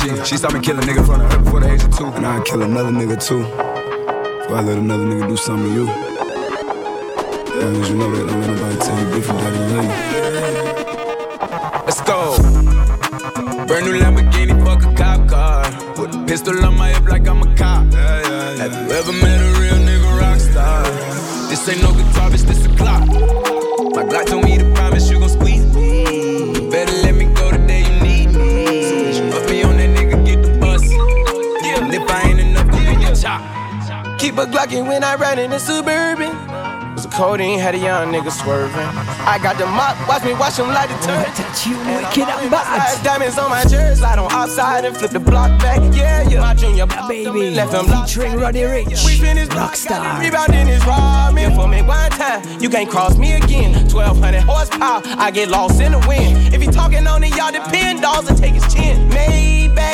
Speaker 30: G. She saw me kill a nigga in front of her before the age of two. And I'd kill another nigga too. Before I let another nigga do something to you. Long as you know that, don't let nobody tell you different I love you.
Speaker 29: Let's go. Brand new Lamborghini, fuck a cop car. With a pistol on my hip like I'm a cop. Have you ever met a real nigga rock star? This ain't no guitar, bitch, this a clock. My Glock told me to promise you
Speaker 31: Keep a Glockin' when I ride in the Suburban. Was a codeine, had a young nigga swerving. I got the mop, watch me wash him like detergent.
Speaker 3: You
Speaker 31: wicked and bad. Diamonds on my jersey, slide on outside and flip the block back. Yeah, yeah. My junior
Speaker 3: baby,
Speaker 31: left him
Speaker 3: featuring Roddy Ricch,
Speaker 31: We finished
Speaker 3: Rockstar.
Speaker 31: Rebound in his raw man for me one time. You can't cross me again. 1200 horsepower, I get lost in the wind. If he talking on it, y'all depend. Dolls and take his chin.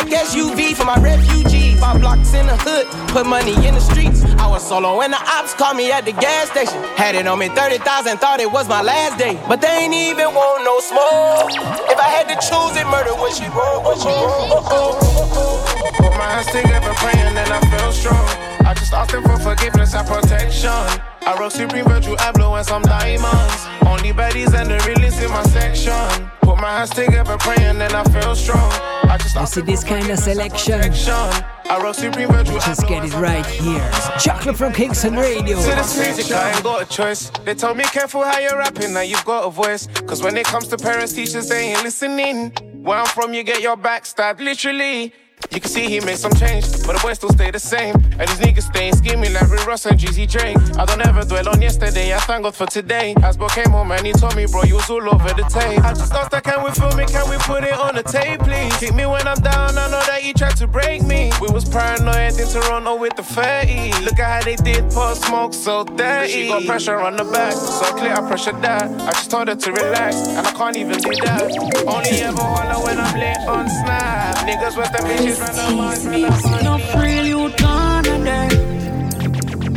Speaker 31: Maybach SUV for my refugee. Five blocks in the hood, put money in the streets. I was solo and the ops called me at the gas station. Had it on me 30,000, thought it was my last day. But they ain't even want no smoke. If I had to choose it, murder would she roll? Would she roll?
Speaker 32: Put oh, oh, oh, my hands together, praying, and I feel strong. I just asked him for forgiveness and protection. I rock Supreme Virgil Abloh and some diamonds. Only baddies and the realest in my section. Put my hands together, praying, and I feel strong. I just
Speaker 3: You see this kind of selection?
Speaker 32: I wrote Supreme Virtue
Speaker 3: Just get it right here. It's Chocolate from Kingston Radio.
Speaker 32: To this music, I ain't got a choice. They told me careful how you're rapping, now you've got a voice. Cause when it comes to parents, teachers, they ain't listening. Where I'm from, you get your back stabbed, literally. You can see he made some change, but the boy still stay the same. And these niggas staying scheming like Rick Ross and Jeezy Drake. I don't ever dwell on yesterday, I thank God for today. Asbo came home and he told me, bro, you was all over the tape. I just asked, can we film it? Can we put it on the tape, please? Kick me when I'm down, I know that you tried to break me. We was paranoid in Toronto with the 30. Look at how they did pour smoke so dirty. She got pressure on the back, so clear I pressure that. I just told her to relax, and I can't even do that. Only ever holler when I'm late on Snap. Niggas with the bitches randomize me.
Speaker 33: No free you gonna there.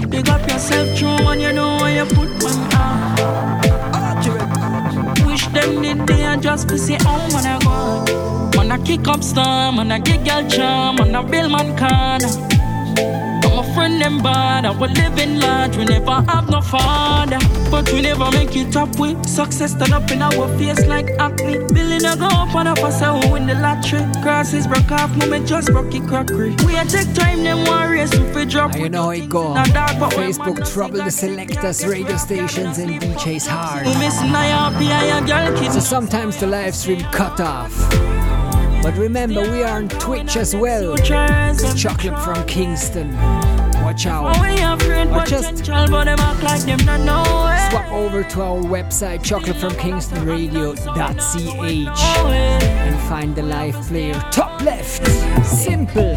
Speaker 33: Dig up yourself true and you know where you put one on. Wish them did they just to see how man I go. Man I kick up storm, man I get girl charm, man I build man corner. A friend them bad, I will live in large, we never have no father. But we never make it up with success stand up in our face like athlete. Billing a go up and up, I say we win the lottery. Grasses broke off, moment just broke it crockery. We a take time, them warriors who fi drop.
Speaker 3: You know it go.
Speaker 33: But
Speaker 3: Facebook trouble the selectors, radio stations, and DJs hard.
Speaker 33: We missing a happy, a.
Speaker 3: So sometimes the live stream cut off. But remember, we are on Twitch as well. It's Chocolate from Kingston. Watch out.
Speaker 33: We afraid
Speaker 3: Or just
Speaker 33: potential, but them act like them not know
Speaker 3: swap over to our website, chocolatefromkingstonradio.ch, and find the live player top left. Simple.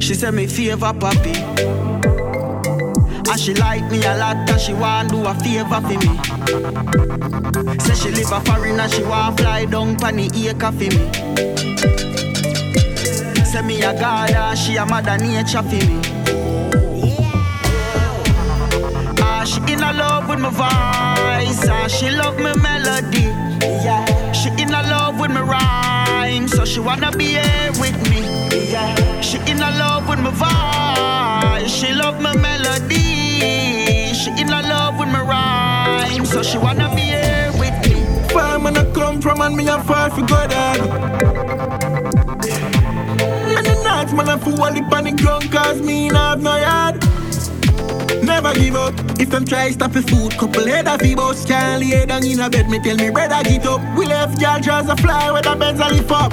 Speaker 34: She said me favor papi And she like me a lot and she want do a favor for me. Say she live a foreign and she want fly down pan the acre for me. Say me a god and she a mother nature for me. Ah, she in a love with my voice and she love my melody. Yeah. She in a love with my rhyme So she wanna be here with me yeah. She in love with my voice She love my melody She in love with my rhyme So she wanna be here with me
Speaker 6: Far man I come from and me a far for God. Eh? And the nights man I fool on the ground cause me nah have no yard Never give up If them try stop the food Couple head of boss Can't lay down in a bed Me tell me brother get up We left y'all draws a fly Where the beds a lift up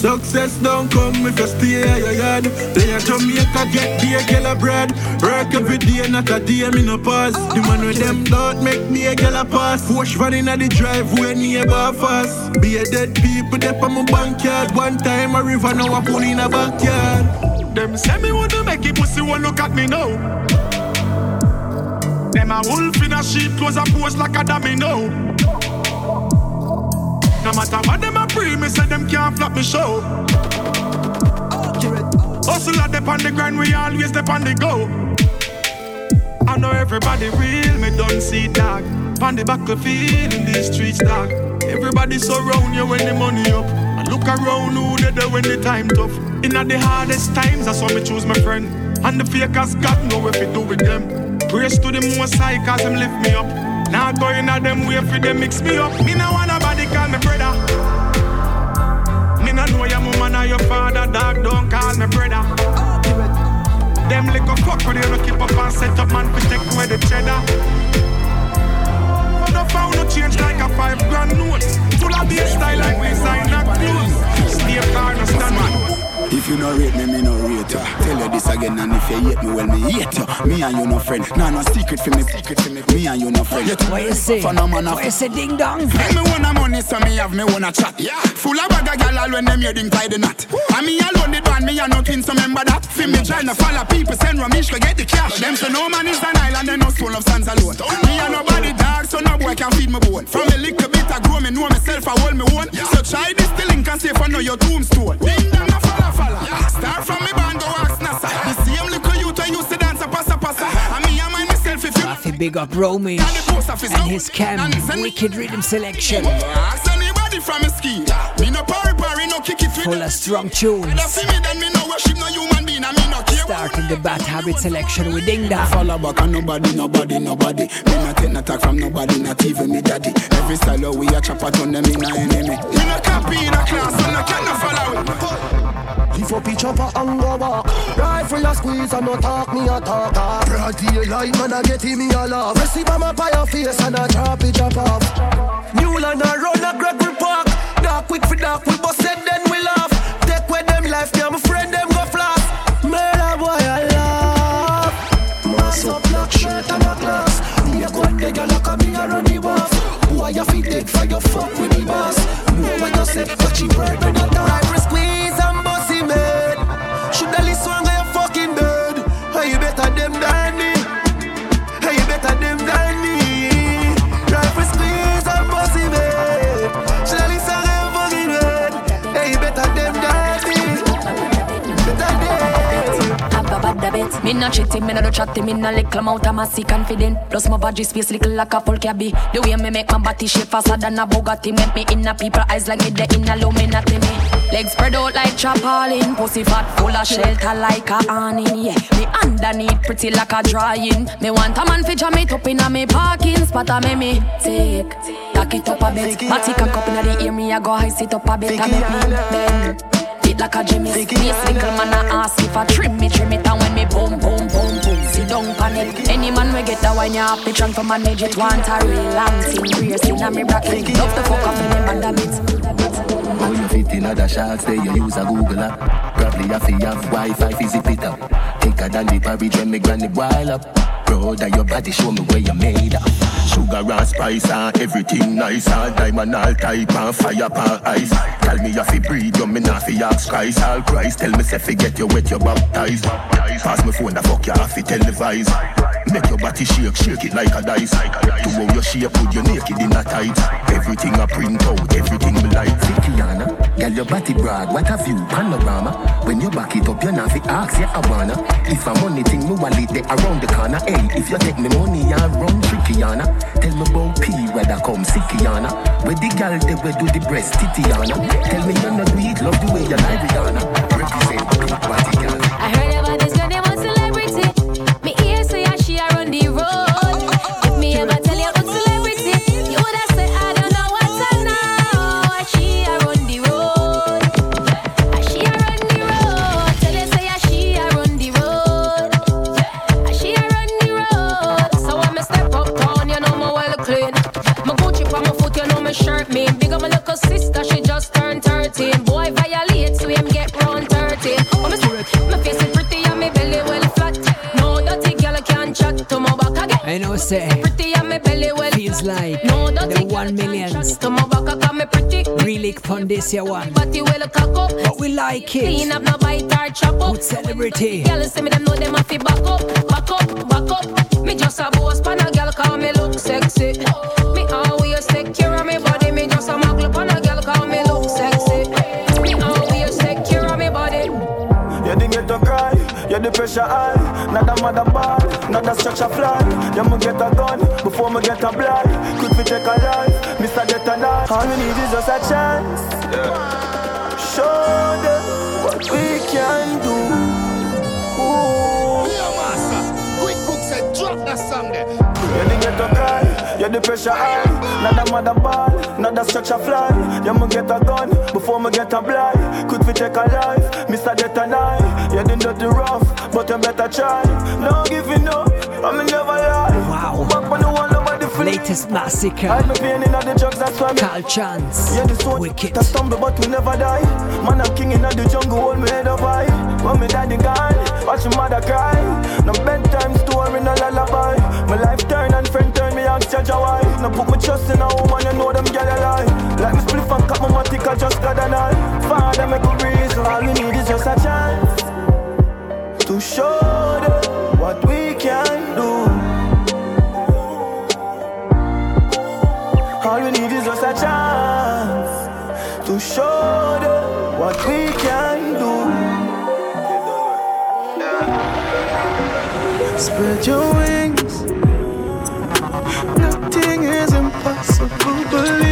Speaker 6: Success don't come if you stay at your yard. Play a Jamaica, get the girl a bread. Work every day, not a day, me no pause. The man with them don't make me a girl a pass. Push running at the driveway, neighbor fast. Be a dead people, they on my backyard. One time a river, now a pool in a backyard.
Speaker 35: Them say me wanna make it pussy, won't look at me now. Them a wolf in a sheep clothes a pose like a domino. No matter what them a pre, me say them can't flop me show. Hustle at the on the grind, we always step on the go. I know everybody real, me don't see dog. On the battlefield in these streets, dog. Everybody surround you when the money up. I look around who they there when the time tough. In the hardest times, that's why me choose my friend. And the fakers got know if it do with them. Praise to the most high, cause them lift me up. Now going at them way for them mix me up. Me no want nobody call me brother. Me no know your mama or your father, dog. Don't call me brother. Them little fuck you, no keep up and set up man take away the cheddar. Change like a five grand note. Full of bass style like designer clothes. Stay car no stand man.
Speaker 30: If you no rate me, me no rate ya. Tell you this again, and if you hate me, well, me hate you. Me and you no friend. Nah, no secret for me, secret for me. Me and you no friend.
Speaker 3: What you say?
Speaker 30: For no man,
Speaker 3: What you say, ding dong?
Speaker 30: Make me wanna money, so me have me wanna chat. Yeah. Full of bag of gal all when them hear them tie the knot. And me alone the band, me a nothing, so remember that. Fi me trying to follow people, send Ramesh to get the cash. Them say no man is an island, they no soul of sands alone. Me a nobody dog, so no boy can feed me bone. From a little bit I grow, me know myself, I hold me own. So try this the link and see if I know your tombstone. Ding dong,
Speaker 3: big up Romish and his cam wicked rhythm selection. Full of strong tunes. Starting the bad habit selection with Ding.
Speaker 30: Follow back on nobody, nobody, nobody. Me not take no from nobody, not even me daddy. Every style we a chop out on them in enemy. Me no copy in a class, and I can't no follow.
Speaker 36: Give up each other and go walk. Rifle a squeeze and no talk me a talk off. Broad daylight man a get me a laugh. Receive a map by your face and a drop it drop off. Newland a roll a gravel park. Dark quick for dark we
Speaker 37: bust it then we laugh. Take with them life me my friend them go floss. Murder boy I laugh. Mass up
Speaker 12: black shirt and a glass. Me a go and dig a lock me a run the wharf. Boy you feet dead for your fuck with me boss. Know what you said, but you work when you Me
Speaker 27: not cheating, me not do chatting, me not little amount of massy confident. Plus my body space little like a full cabby. The way me make my body shape faster than a Bugatti. Make me in a people eyes like me the in a me. Legs spread out like chapalin. Pussy fat full of shelter like a awning. Yeah, me underneath pretty like a drying. Me want a man fi jam it up in a me parking spot. A me me take, cock it up a bit. Matty cock up inna the ear, me a go high sit up a bit. A make me bend. Like a Jimmy Space little man a ask if I trim me, trim it And when me boom, boom, boom, boom Sit down panic Any man we get that wine you have to try to manage it. Want a real long thing Racing a me bracket. Love to fuck up in them band a bit
Speaker 16: How you fit in other shots there you use a Google app Probably have to have Wi-Fi fi zip up Thicker than the porridge when me granny boil up Proud of your body show me where you made up. Sugar and spice and everything nice. And diamond all type and fire pan ice. Tell me you fi breathe you me not fi ask Christ. All Christ tell me say fi get you wet you baptized. Pass me phone the fuck you have fi televise Make your body shake, shake it like a dice. To how you shape put your naked in a tight. Everything I print out, everything me like. Fikiana, girl your body broad, what a view, panorama. When you back it up, you not fi ask, yeah I wanna. If a money thing, me wallet there around the corner Hey, if you take me money, I run trickyana Tell me about P, where that come sickyana Where the girl they where do the breast titiana? Tell me you not do love the way you lie Rihanna Represent big body girl
Speaker 23: know me. Big up my little sister, she just turned 13. Boy violate, so him get round 13. Oh, my, see, my face is pretty and my belly well flat. No dirty girl can chat to my back again.
Speaker 3: I know say
Speaker 23: Pretty and my belly well
Speaker 3: feels like
Speaker 23: No
Speaker 3: the one millions
Speaker 23: to my back again. Me pretty.
Speaker 3: really pon this year one.
Speaker 23: Body well cock up.
Speaker 3: But we like it.
Speaker 23: Clean up no bite or chop up.
Speaker 3: Good celebrity.
Speaker 23: Girl say me them know them have to back up, back up, back up. Me just a boss pan a girl call me look sexy. Me always take care of me body. Me just a muggle pan a girl call me look sexy. Me always take care of me body.
Speaker 6: You didn't get to cry, you the pressure high. Not a mother ball, not a structure fly. You me get a gun before me get a blind. Quick we take a life, Mr. Get a knife. All we need is just a chance. Show them what we can do.
Speaker 38: Said drop that song there.
Speaker 6: You didn't get to cry, you the pressure high. Not a mother ball, not a structure fly. You me get a gun before me get a blind. Quick we take a life, Mr. Get a knife. You didn't do the rough, but you better try. No giving up, I me never lie.
Speaker 3: Wow.
Speaker 6: Back on the wall, nobody
Speaker 3: Latest massacre.
Speaker 6: Hide me pain in the drugs, that's why me
Speaker 3: Carl Chance.
Speaker 6: Yeah, this one
Speaker 3: Wicked.
Speaker 6: that stumble but we never die. Man, I'm king in the jungle, hold me head up high. When me daddy gone, watch my mother cry. No bedtime story, no lullaby. My life turn and friend turn me ask judge why. No put my trust in a woman, you know them girl lie. Like me split and cut my matic, I just got an eye. Father, make a reason. All we need is just a chance to show them what we can do. All we need is just a chance Spread your wings. Nothing is impossible. Believe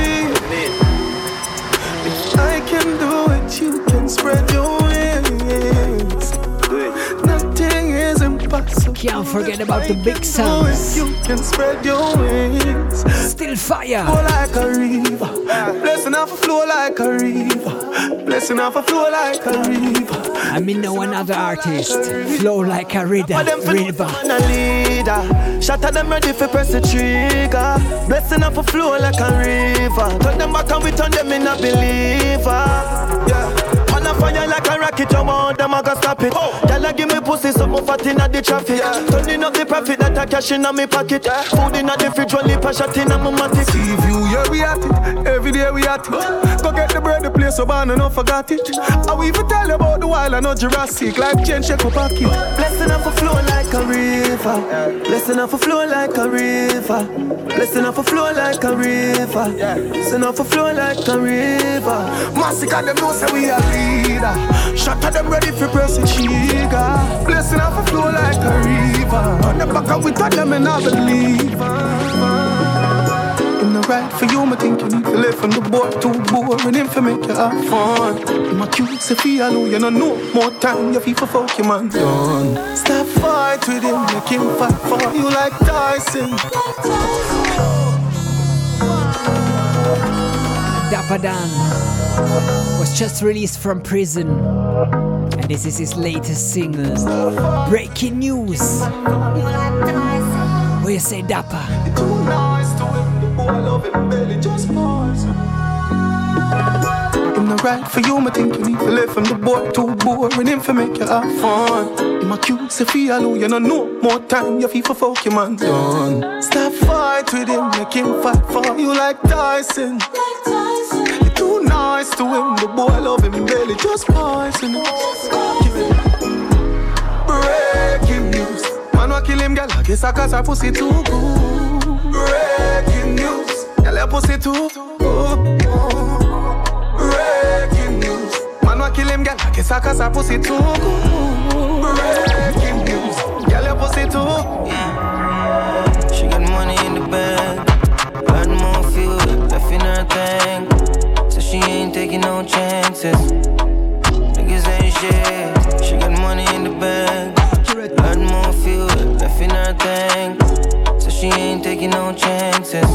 Speaker 3: Can't forget about the big sounds.
Speaker 6: You can spread your wings.
Speaker 3: Still fire.
Speaker 6: Flow like a river. Blessing off a flow like a river. Blessing off a flow like a river.
Speaker 3: I mean, no another artist. Flow like a river. river.
Speaker 6: And a leader. Shot at them ready for press the trigger. Blessing off a flow like a river. Turn them back and we turn them in a believer. Yeah. Man a fire like a rocket, you want them, I gotta stop it. Girl, Girl, I give me pussy, something fat in the traffic. Turning up the profit that I cash in my pocket. Food in the fridge, one lip a shot in my matic.
Speaker 39: See view, yeah, we at it. Every day we at it. Go get the bread, the place so bad, and not forgot it. I will even tell you about the wild and not Jurassic. Life change, check up pocket.
Speaker 6: Blessing off a flow like a river. Blessing off a flow like a river. Blessing off a flow like a river. Blessing off a flow like a river.
Speaker 39: Massacre them know say we a leader. Shot at them ready for press the trigger. Blessing off a flow like a river. On the back of tell them and I believe. In the right for you, me think you need to live from the boy too boring him for make you have fun. In my cute say feel you know no more time you feel for fuck your man done. Stop fight with him, make him fight for you like Tyson.
Speaker 3: Dapper was just released from prison, and this is his latest single. Breaking news. What you say, Dapper?
Speaker 39: Too nice to him, the boy love him belly just pause. In the right for you, me think you need to live from the boy too boring him for make you have fun. My cute Sophia feel you know no more time you feel for fuck your man done. Stop fight with him, make him fight for you like Tyson. You're too nice to him, the boy love him belly just poison. Breaking news, man wa kill him girl, I guess I cause her pussy too good. Breaking news, girl your pussy too good. Breaking news, man wa kill him girl, I guess I cause her pussy too good. Breaking news, girl your pussy too.
Speaker 40: She got money in the bank, got more fuel left in her tank. She ain't taking no chances. Niggas ain't shit. She got money in the bank, got more fuel left in her tank. So she ain't taking no chances.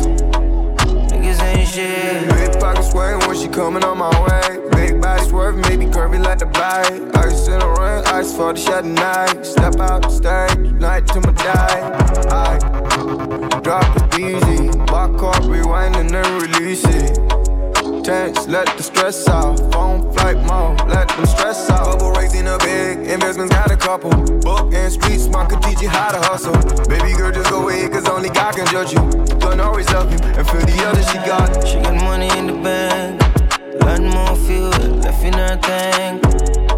Speaker 40: Niggas ain't shit.
Speaker 41: Big pocket swing when she coming on my way. Big body swerve, maybe curvy like the bite. Ice in the rain, ice for the shot night. Step out the stage, night to my die. I drop it easy, back up, rewind and then release it. Tense, let the stress out. Phone flight mode, let them stress out. Bubble raising a big, investments got a couple. Book and street smart could teach you how to hustle. Baby girl, just go ahead, cause only God can judge you. Don't always love you, and for the other she got.
Speaker 40: She got money in the bank, got more fuel left in her tank.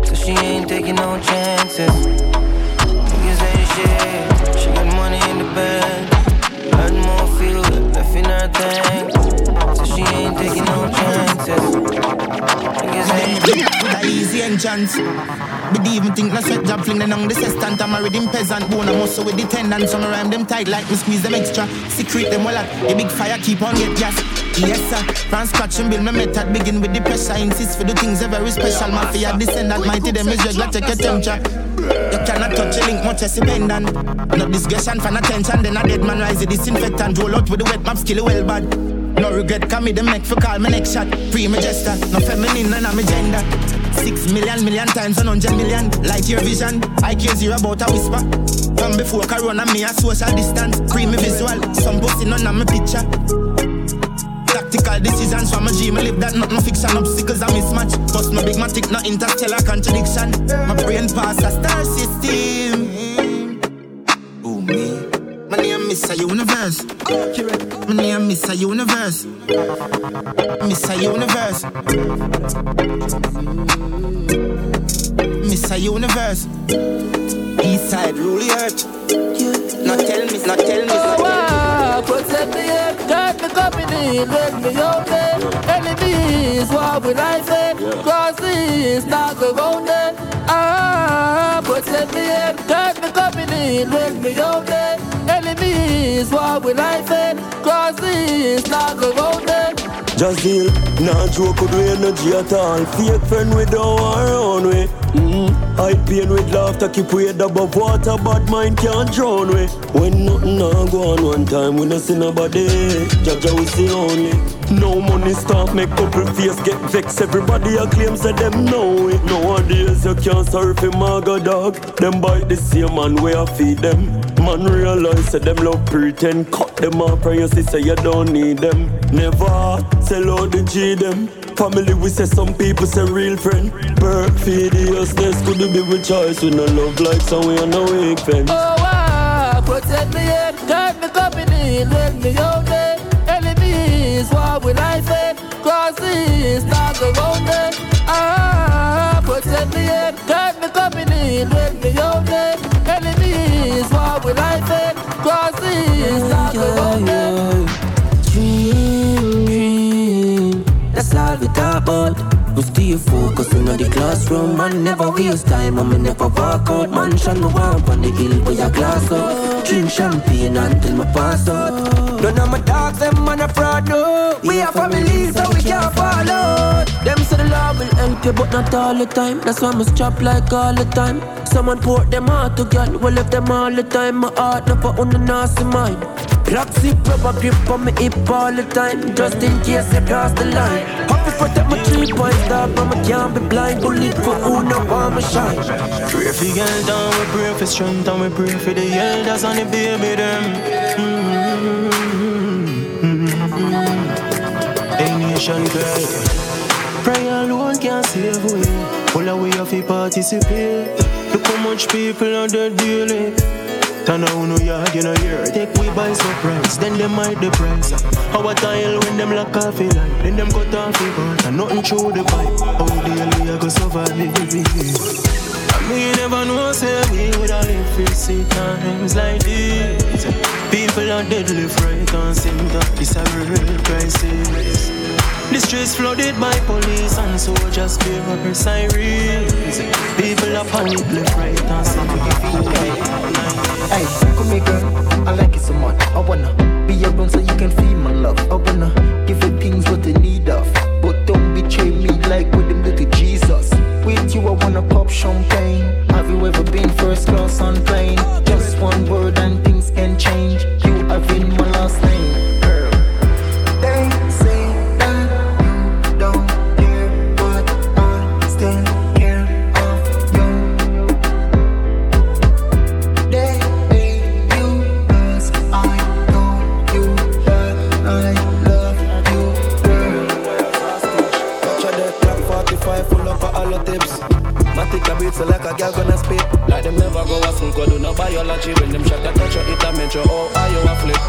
Speaker 40: So she ain't taking no chances. Niggas ain't shit. She got money in the bank, got more fuel left in her tank. So she ain't taking no chances. Ain't.
Speaker 34: With a easy entrance. But even think na sweat job fling them on the sestant. I'm already in peasant bone. I'm also with the tendon. Some rhyme them tight like me squeeze them extra. Secret them well at the big fire keep on get gas. Yes sir, from scratch and build my method. Begin with the pressure. Insist for the things are very special. Mafia descendant mighty them is regular take your temperature. You cannot touch a link much as dependent. No discussion for attention. Then a dead man rise the disinfectant. Roll out with the wet map skill well bad. No regret, come me the make for call my next shot. Free my gesture, no feminine, none of my gender. Six million, million times, one hundred million. Light your vision, I care zero about a whisper. From before Corona, me a social distance. Free me visual, some pussy none of my picture. Tactical decisions from a dream, live that not no fiction. Obstacles a mismatch. Bust my big matic, no interstellar contradiction. My brain pass a star system. Name Mr. Universe. My name Mr. Universe. Mr. Universe. Mr. Universe. East side rule the earth. Not tell me, not tell me.
Speaker 42: Ah, protect me, yeah. Got me company, let me own it. Enemies, what will I say? Cross this, not go round. Ah, protect me, yeah. Got me company, let me own it. Enemies, what will I say? Cross this, not go round it.
Speaker 30: Just nah joke with we energy at all. Fake friend we don't want own way. Mm-hmm. Hide pain with laughter, keep we head above water, but mind can't drown we. When nothing nah go on one time, we no see nobody. Jaja we see only. No money stop, make couple face get vexed. Everybody a claim say them know it. Nowadays you can't surf him maga dog. Them bite the same man where I feed them. Man realize say them love pretend. Cut them off and you see say you don't need them. Never sell out the G them. Family, we say some people say real friend. Perfidiousness could be with choice. We no love like some we are no weak friends.
Speaker 42: Oh, wow, protect me and guide me company. Let me own it. Enemies, what will I say? Crosses, not around it. Ah, protect me and guide me company. Let me own it. Enemies, what will I say? Crosses, not around it.
Speaker 15: Dream, dream. That's all we talk about. We stay focused in the classroom Man never waste time and me never walk out Man shine me warm on the hill with a glass up Drink champagne until me pass out None of my dogs, them man a fraud no We are family so we can't fall out Them say the love will help you but not all the time. That's why me strap like all the time. Someone put them heart to girl We left them all the time. My heart never on the nasty mind Plastic rubber grip on me hip all the time Just in case you cross the line. Happy protect my three point stop But me can't be blind Bullet for who no want me shine.
Speaker 43: Pray for girl down, we pray for strength And we pray for the elders and the baby them? Mm-hmm. A nation cry Prayer alone can't save we. All the way to participate. Look how much people are dead daily Turn on yard, you know here Take we by surprise, then them hide the price Our tile when them lock off the line Then them cut off the part and nothing through the pipe How daily I go survive I me never know say we would have live for see times like this People are dead left, right and center This a real crisis the streets flooded by police and soldiers pay up sirens. People are panic left, right, and center.
Speaker 11: Hey, come here, girl. I like it so much. I wanna be around so you can feel my love. I wanna give you things what you need of, but don't betray me like what them to Jesus. With you, I wanna pop champagne. Have you ever been first class on plane? Just one word and things can change. You have been my last name,
Speaker 6: so like a girl gonna spit. Like them never go a school go do no biology. When them shot a touch you it a mention oh how you a flip.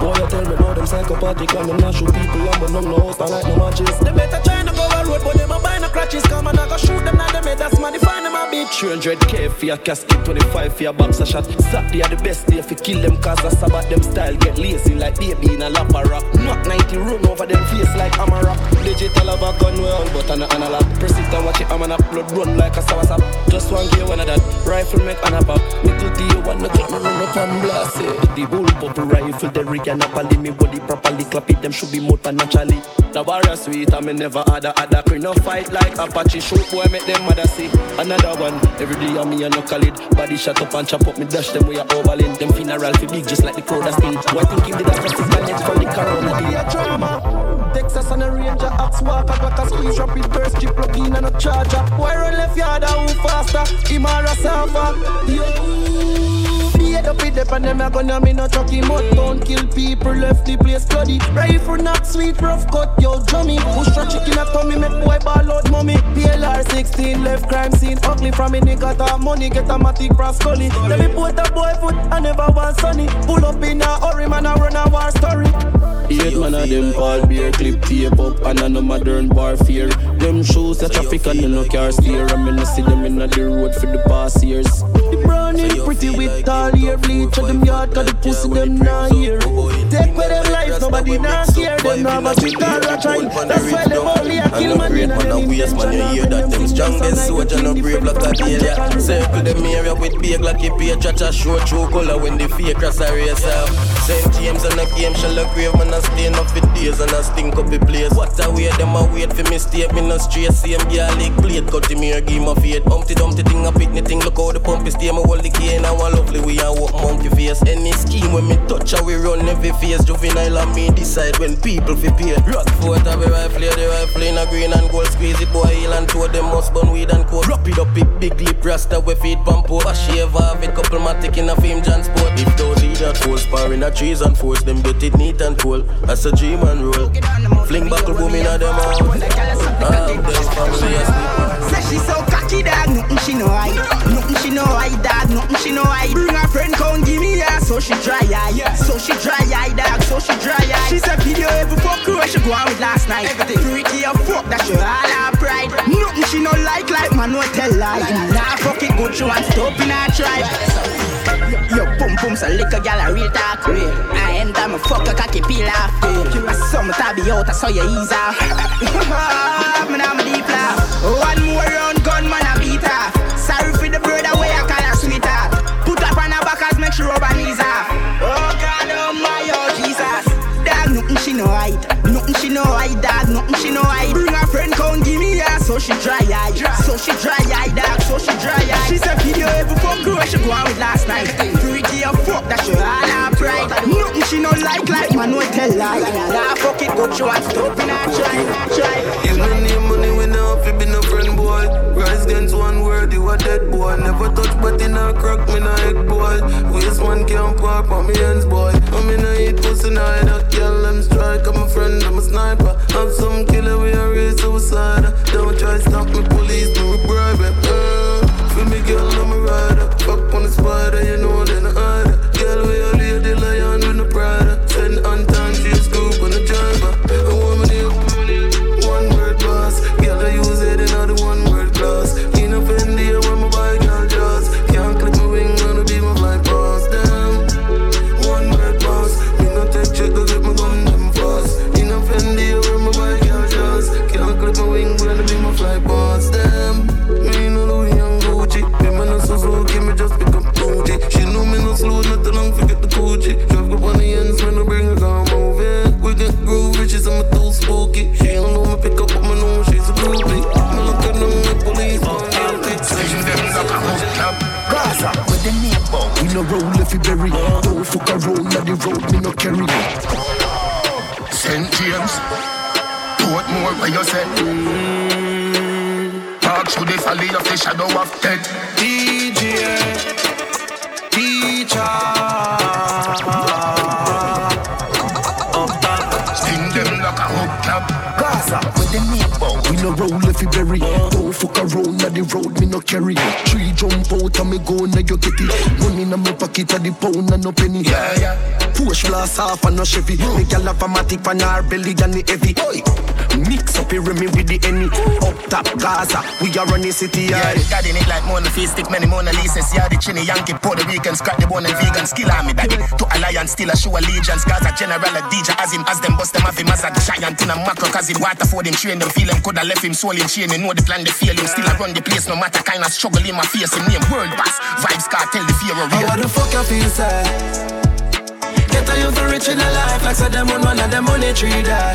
Speaker 6: Boy you tell me about them psychopathic And them not shoot people and but them no host and like no matches. They better try to go a road but them a crutches Come and I go shoot them now them head that's man define them a bitch. 300k for your casket 25 for your boxer shot. Saturday are the best day for kill them cause I sabbat them style. Get lazy like baby in a lap rock Knock 90 run over them face like Amara rock Digital have a gun well but an analog Press it and watch it I'm an upload run like a sawasap Just one gear one of that. Rifle make an up Little D one get me run up and blast it. The bullpup rifle the rig and up me body properly. Clap it them should be more than naturally The warrior sweet I me never had a other crew. No fight like Apache. Shoot boy make them mother see. Another one. Every day I'm me a knuckle it Body shut up and chop up me dash. Them with a overland Them funeral fi big just like the crowd a sting Why think him did a just manage from the corona?
Speaker 11: Be a drama. Texas and a ranger, axe walker, got a squeeze. Rapid burst, chip plug in and a charger. Why run left yard, who faster? Him a surfer? Yo. Beat up with them and them a gonna me no chucky mud Don't kill people, left the place bloody Rifle not sweet, rough cut, yo drummy Push a chicken a tummy, make boy ball out mommy PLR 16, left crime scene Ugly from me nigga talk money, get a matic cross gully Tell me put a boy foot, I never want sunny Pull up in a hurry, man, I run a war story
Speaker 6: Eight man of them ball beer clip tape up and a no modern bar fear. Them shoes a traffic and no car steer. I mean I see them in the road for the past years.
Speaker 11: The brownie pretty with tall hair bleach at them yard cause the pussy them not here. Take with them life, nobody not scare them now but we can't try. That's why them only a kill man in
Speaker 6: man a waste man you hear that them strongest soldier no brave like a daily. Circle them area with big like a page cha show true color when the fake cross a race up. St. James and the game shall look grave man a stay enough for days and a stink up the place. What a way them a wait for me stay me no straight same girl leg plate cut him here give my fate. Humpty dumpty thing a pitney thing look how the pump is stay hold the key and I want lovely we a walk monkey face. Any scheme when me touch how we run every face. Juvenile and me decide when people fi pay. Rock foot have a rifle the rifle in a green and gold squeeze it boy heel and toe them must burn weed and coat. Wrap it up big big lip rasta we feed pump up. A shave off it couple matic in a fame John sport. If those lead that force power in a trees and force them get it neat and cool. That's a dream and roll.
Speaker 44: Fling buckle boom in a them out. Ah, this family a sleep.
Speaker 45: Say she so cocky dog, nothing she know I, nothing she know I dog, nothing she know I. Bring her friend come give me ya, so she dry eye, so she dry eye dog, so she dry eye. She said video every fuck who she go out with last night. Everything freaky a fuck that she all her pride. Nothing she no like like man no tell lie. Nah fuck it good, she want stop in her tribe. Yo, boom boom, so lick a gal a real talk real. I my fuck a cocky peel off. I saw my tabby out, I saw you ease off. make rub her knees off. Oh God, oh my, oh Jesus. Dog, nothing she know hide. Nothing she know hide, dog. Nothing she know hide. Bring her friend, come give me ya. So she dry eye. So she dry eye, dog. So she dry eye. She said video every fuck girl she go out with last night. Freaky a fuck that she all her pride. Nothing she no like like man no tell lie. Nah fuck it good she want stop in her try, try.
Speaker 28: If no need money, we no fi be no friend boy. Rise against one you a dead boy. Never touch but in a crack, me no egg boy. Waste man can't park on me hands boy. I'm in a eat pussy night, that girl them strike. I'm a friend, I'm a sniper. Have some killer, we a raise suicide. Don't try stop me, police, we bribe. Uh, feel me girl, I'm a rider. Fuck on the spider, you know then the
Speaker 16: shadow of death.
Speaker 28: DJ, teacher.
Speaker 16: Sting them like a hook up.
Speaker 6: Gaza, with the name. We no roll if you bury. Fuck a roll on the road, me no carry. Three jump out and me go now you get it. Money in my pocket of the pound and no penny.
Speaker 16: Yeah, yeah.
Speaker 6: Push blast off and no Chevy. Me gal have a matic on her belly and the heavy. Oi. Mix up here me with the any. Up top Gaza, we are running city
Speaker 16: Yeah,
Speaker 6: yard.
Speaker 16: the garden it like Mona Fee stick many Mona Lisa's Yeah, the chinny Yankee Puerto Rican Scrap the bone and vegan Skill army daddy To alliance still a show allegiance Gaza general a DJ as him As them bust them off him as a giant in a macro Cause him water for them train them feel him Coulda left him soul in chain He know the plan they feel him Still a run the place no matter kind of struggle in my face Him name world boss Vybz Kartel the fear of
Speaker 28: How
Speaker 16: real
Speaker 28: the fuck you feel, say? Get a youth rich in a life like say them on one of them money tree die.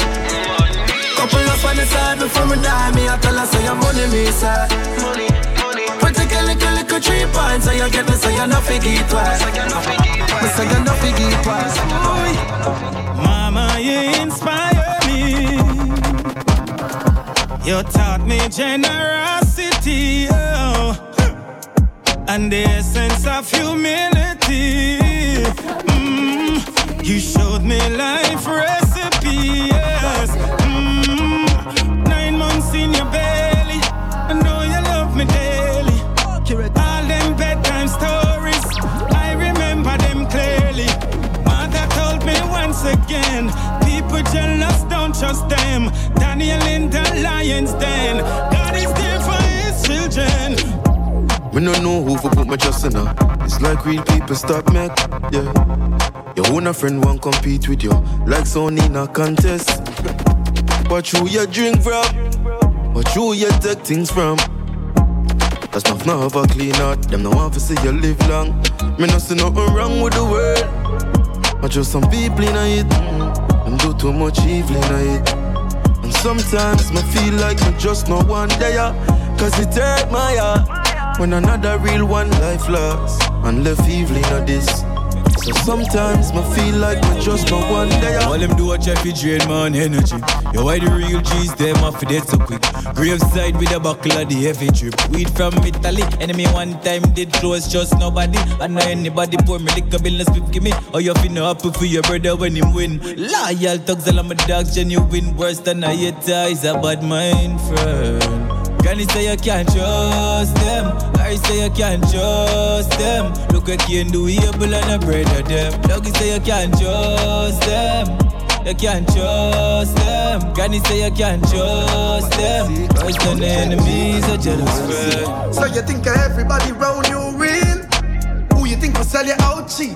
Speaker 28: Couple up on the side before me die, me I tell her say your money me say. Money, money. Put a little little three points, so you get me so you no figgy twice. Me say you no figgy twice.
Speaker 46: Mama, you inspire You taught me generosity, oh, and the essence of humility. Mm, you showed me life recipe, yes. Mm, nine months in your belly, I know you love me daily. All them bedtime stories, I remember them clearly. Mother told me once again, people jealous, don't trust them. Daniel in the lion's den, God is there for his children.
Speaker 47: Know who for put my trust in her. It's like real people stop me, yeah. Your own a friend won't compete with you, like Sony in a contest. But who you drink from? But who you take things from? That's not now have a clean heart. Them no want to see you live long. Me no see nothing wrong with the world. But just some people in it, them do too much evil in it. Sometimes me feel like me just no one there, cause it hurt my heart. When another real one life lost and left evil in this.
Speaker 29: So sometimes me feel like me just no one day.
Speaker 35: All them do a try fi drain man energy. Yo, why the real G's them off dead so quick? Graveside with a buckle of the heavy drip. Weed from Italy. Enemy one time did close, just nobody. And now anybody pour me liquor bill, split give me. Oh, you finna happy for your brother when him win. Loyal thugs, all of my dogs, genuine. Worse than a hater is a bad mind friend. Granny say you can't trust them. I say you can't trust them. Look at you and do able and a brother them. Doggy say you can't trust them. You can't trust them. Can you say you can't trust them. Cause the enemies are jealous friend.
Speaker 39: So you think of everybody round you real? Who you think will sell you out cheap?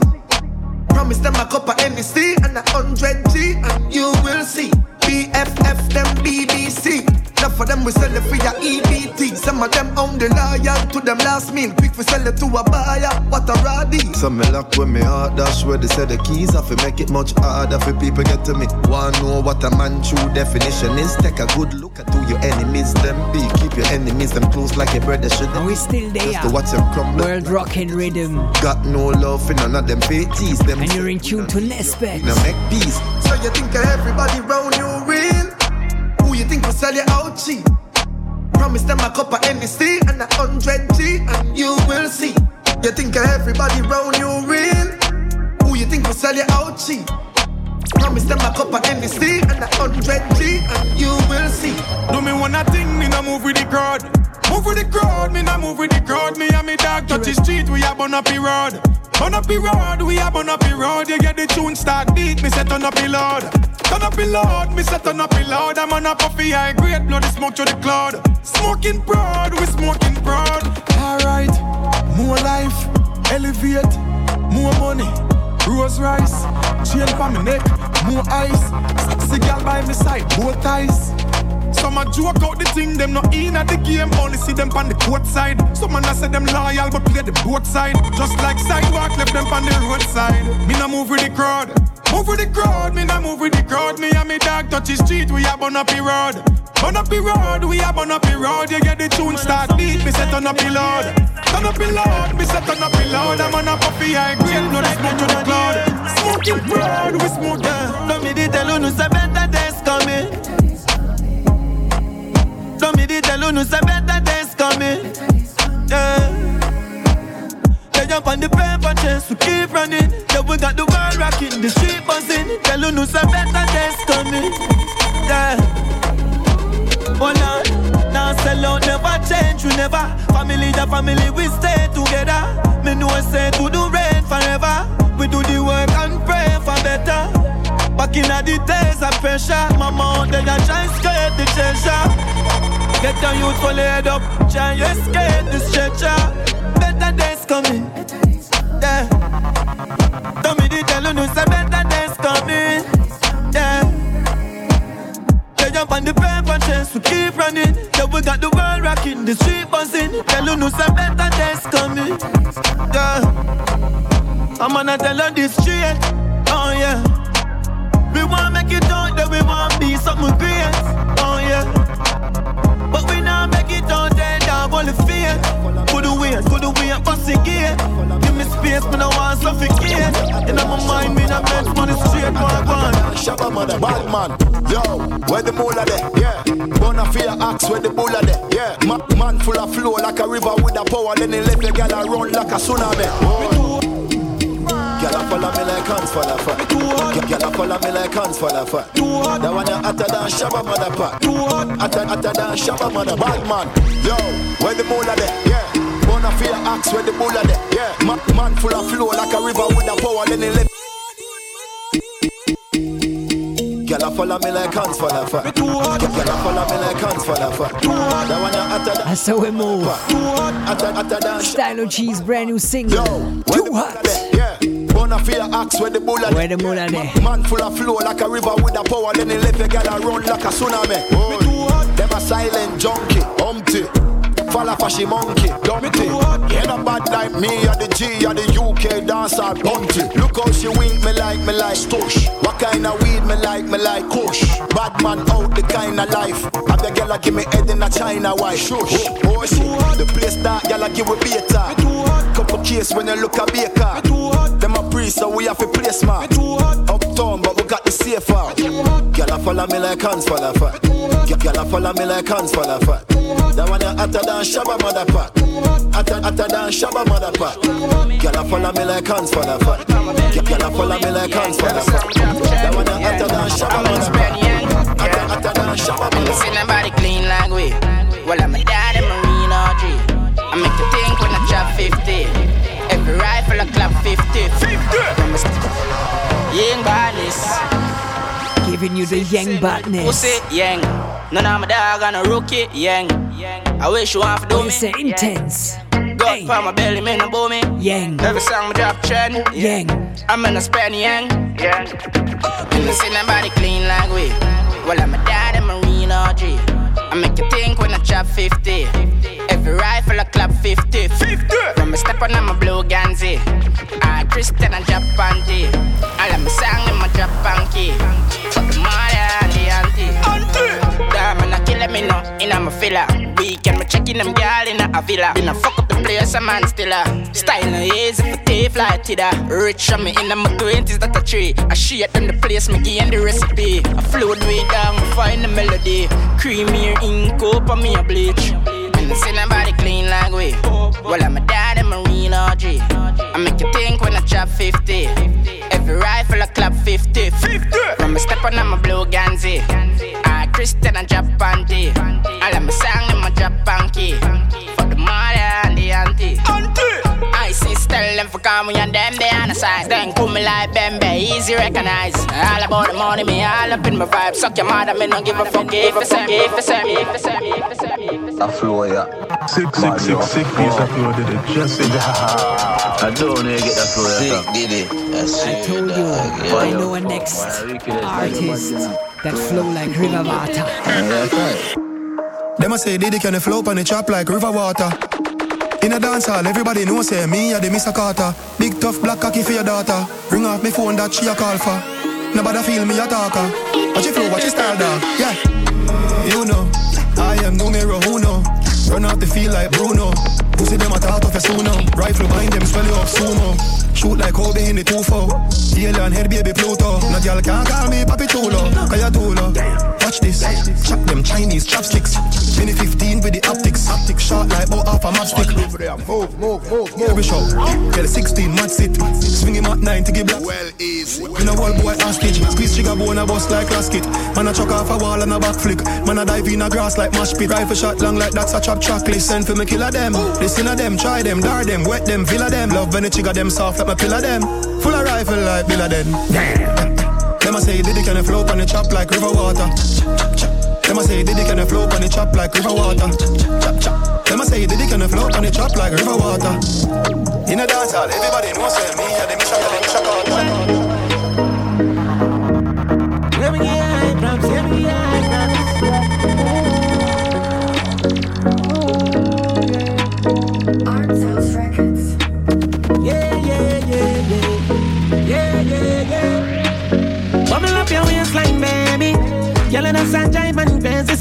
Speaker 39: Promise them a cup of NC and a hundred G and you will see. BFF them BBC. Enough of them we sell it for your EBT. Some of them own the loyal to them last meal. Quick we sell it to a buyer. What a roddy.
Speaker 47: Some me lock with me heart dash where they say the keys off it make it much harder for people get to me. Wanna know what a man true definition is? Take a good look at who your enemies them be. Keep your enemies them close like your brother should.
Speaker 3: And we still there.
Speaker 47: Just to watch them crumble.
Speaker 3: World rockin' rhythm.
Speaker 47: Got no love for none of them tease them.
Speaker 3: And you're in tune to Nesbeth.
Speaker 47: Now make peace.
Speaker 39: So you think everybody round you real? Think will sell you out cheap? Promise them a cup of NC and a hundred G and you will see. You think everybody round you real? Who you think will sell you out cheap? Promise them a cup of NC and a hundred G and you will see.
Speaker 35: Do me one thing, me no move with the crowd. Move with the crowd, me no move with the crowd. Me and me dog touch the street, we a burn up the road. Burn up the road, we a burn up the road. You get the tune start beat, me set on up the load. Turn up the load, me say turn up the loud. I'm on a puffy high grade, blow the smoke to the cloud. Smoking broad, we smoking broad.
Speaker 48: Alright, more life, elevate, more money, rose rice, chain for me neck, more ice, girl by my side, both eyes.
Speaker 35: Some a joke out the thing, them not in at the game, only see them on the court side. Some man a say them loyal, but play the both side. Just like sidewalk, left them on the roadside. Me no move with the crowd. Move with the crowd, me no move with the crowd. Me and me dog touch the street, we a burn up the road. Burn up the road, we a burn up the road. You get the tune start beat, me say turn up the load. Turn up the load, me say turn up the load. I'm on a puffy high grade, blow the smoke to the cloud. Smoking broad, we smoke.
Speaker 6: No me tell you no say better days coming. No me tell you no say better days coming. Yeah. Jump on the paper chase, we keep running. Yeah, we got the world rocking, the street buzzing. Tell you no say better days coming. Yeah. Oh Lord, now sell out, never change, we never. Family, the family, we stay together. Me know say to do rain forever. We do the work and pray for better. Back in the days of pressure, mama out there try escape the treasure. Get your youth full head up, try escape the stretcher. Better days coming, yeah. Tell me the tell you say better days coming, yeah. They jump on the paper chase, we keep running. Yeah, we got the world rocking, the street buzzing. Tell you say better days coming, yeah. I'm gonna tell you this straight, make it out, then we want be something great, oh yeah. But we now make it out there, down all the fear. Put weight, put weight, bust the gear. Give me space, me no want suffocate. And I'm a mind, me not meant money straight, one one.
Speaker 34: Shabba mother, bad man. Yo, where the moolah there? Yeah. Bona fear axe where the bulla there? Yeah. Ma- man full of flow like a river with a power. Then he let the gal run like a tsunami. Oh. Gyal a follow me like hands for the fat. Gyal a follow me like hands for the fat. That one a hotter than Shabba mother pot. Hotter, hotter than Shabba mother bad man. Yo, where the moolah there? Yeah. Bona fear axe where the bulla there? Yeah. Ma- man full of flow like a river with a power. Then he let Gyal a follow me like hands for the fat. Gyal a follow me like hands for the fat. That one a hotter than
Speaker 3: That's how we move.
Speaker 34: hotter, hotter than
Speaker 3: Stylo G's brand new single. Too hot.
Speaker 34: Yeah. Bona fear axe where the bulla
Speaker 3: Where the moolah there?
Speaker 34: Man full of flow like a river with a power. Then he let the gal run like a tsunami. Oh. Them a silent junkie, humpty.
Speaker 49: Fall for she monkey, dumpty. Ain't a bad like me, or the G, or the UK dancer, bunty. Look how she wink me like, me like stush. What kind of weed me like, me like kush. Bad man out the kind of life. Have the girl give me head in a China white. Shush, oh, oh she, the place that girl give we beta. Couple case when you look a baker. Them a priest, so we have to place man. Uptown, but we got the safer. Girl a follow me like hands for the fat. Girl a follow me like hands for the fat. That one you hotter than Shabba mother pack. Hotter, hotter than Shabba mother pack. Girl a follow me like hands for the fat. Girl a follow me like hands for the fat. That one you hotter than Shabba mother pack. Hotter, hotter than Shabba mother
Speaker 45: See nobody clean like we. Well, I'm a dad and Marine RG. I make you think when I drop 50. Every rifle I clap 50. 50. Young badness.
Speaker 3: Giving you the yang badness.
Speaker 45: Pussy, yang. None of my dog on a rookie, yang. I wish you want to do me.
Speaker 3: Say intense.
Speaker 45: Go hey. for my belly, man, no me.
Speaker 3: Yang.
Speaker 45: Every song me drop trend.
Speaker 3: Yang.
Speaker 45: I'm in a span yang. Yang. And I see nobody clean like we. Well, I'm a dad and Marine RG. I make you think when I chop 50. Every rifle I clap 50. 50. From a step on, I'm a blue Ganzi. I Christian and Japan tea. All of my song in my Japan key. Fuck the mother and the auntie. Auntie. Damn, and I kill me no in I'm a filler. Weekend, me checking them girl in a villa. Been a fuck up the place, a man still. Style no easy for tape like Tida. Rich on me in my 20s, that a tree. I shit them the place, me gain the recipe. I float way down, me find the melody. Creamier ink up on me a bleach. And I see nobody clean like we. Well, I'm a dad and Marine RG. I make you think when I chop 50. Every rifle I clap 50. 50. From a step on, I'm a blue Ganzi. Christian and Japan tea. All of my song in my Japan key. For the mother and the auntie. Auntie. I see tell them for come and them they on the side. Then come me like Bembe, easy recognize. All about the money, me all up in my vibe. Suck your mother, me don't give a fuck if it's me, if it's me, if it's me, if it's me, if it's me.
Speaker 50: A flow, yeah.
Speaker 39: Sick, sick, sick, sick piece of flow, did it? Just it.
Speaker 50: I don't know you get that flow, yeah. Sick, did it. I
Speaker 3: told you, I know a next artist that flow like river water.
Speaker 39: Them a say Diddy can flow on the chop like river water. In a dance hall, everybody know say me a the Mr. Carter. Big tough black cocky for your daughter. Ring off me phone that she a call for. Nobody feel me a talker. Watch your flow, watch your style, dog. Yeah. You know, I am numero uno. Run out the field like Bruno. Pussy them a talk of a. Rifle behind them, swell you up sumo. Shoot like Kobe in the 2-4 Alien head baby Pluto No girl can't call me Papi Chulo Kaya Tulo Watch this. Chop them Chinese chopsticks. Mini 15 with the optics. Optics shot like bow off a matchstick.
Speaker 49: Move, move, move, move.
Speaker 39: Every show. Girl 16 match sit Swing him at 9 to give black.
Speaker 49: Well easy
Speaker 39: In a wall boy hostage Squeeze trigger bone a bust like rasket Man a chuck off a wall and a back flick Man a dive in a grass like mash pit. Rifle shot long like that's a chop chocolate. Send for me killer them. Listen to them Try them Dar them Wet them Villa them. Love when the trigger them soft like my pillar them. Full of rifle like Bill Den Them a say Diddy can flow on the chop like river water. Them a say Diddy can flow on the chop like river water. Them a say Diddy can flow on the chop like river water. In a dance hall everybody knows me and the Misha and the Misha Carter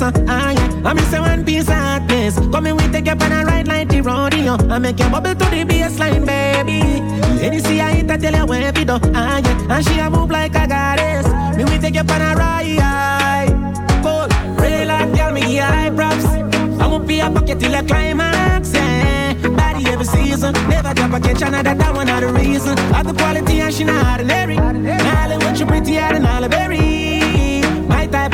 Speaker 42: crazy, so ah, yeah. I miss one piece of hotness. Come in, we take you on a ride like the rodeo. I make you bubble to the baseline, baby. Any see I hit, I tell you where we do, ah, yeah. And she a move like a goddess. Me, we take you on a ride. Cold, real like girl, me high props. I'ma be a pocket till a climax. Body every season, never drop a catch another, that one not the reason. Of the quality and she not ordinary. Darling, what you pretty and all berry.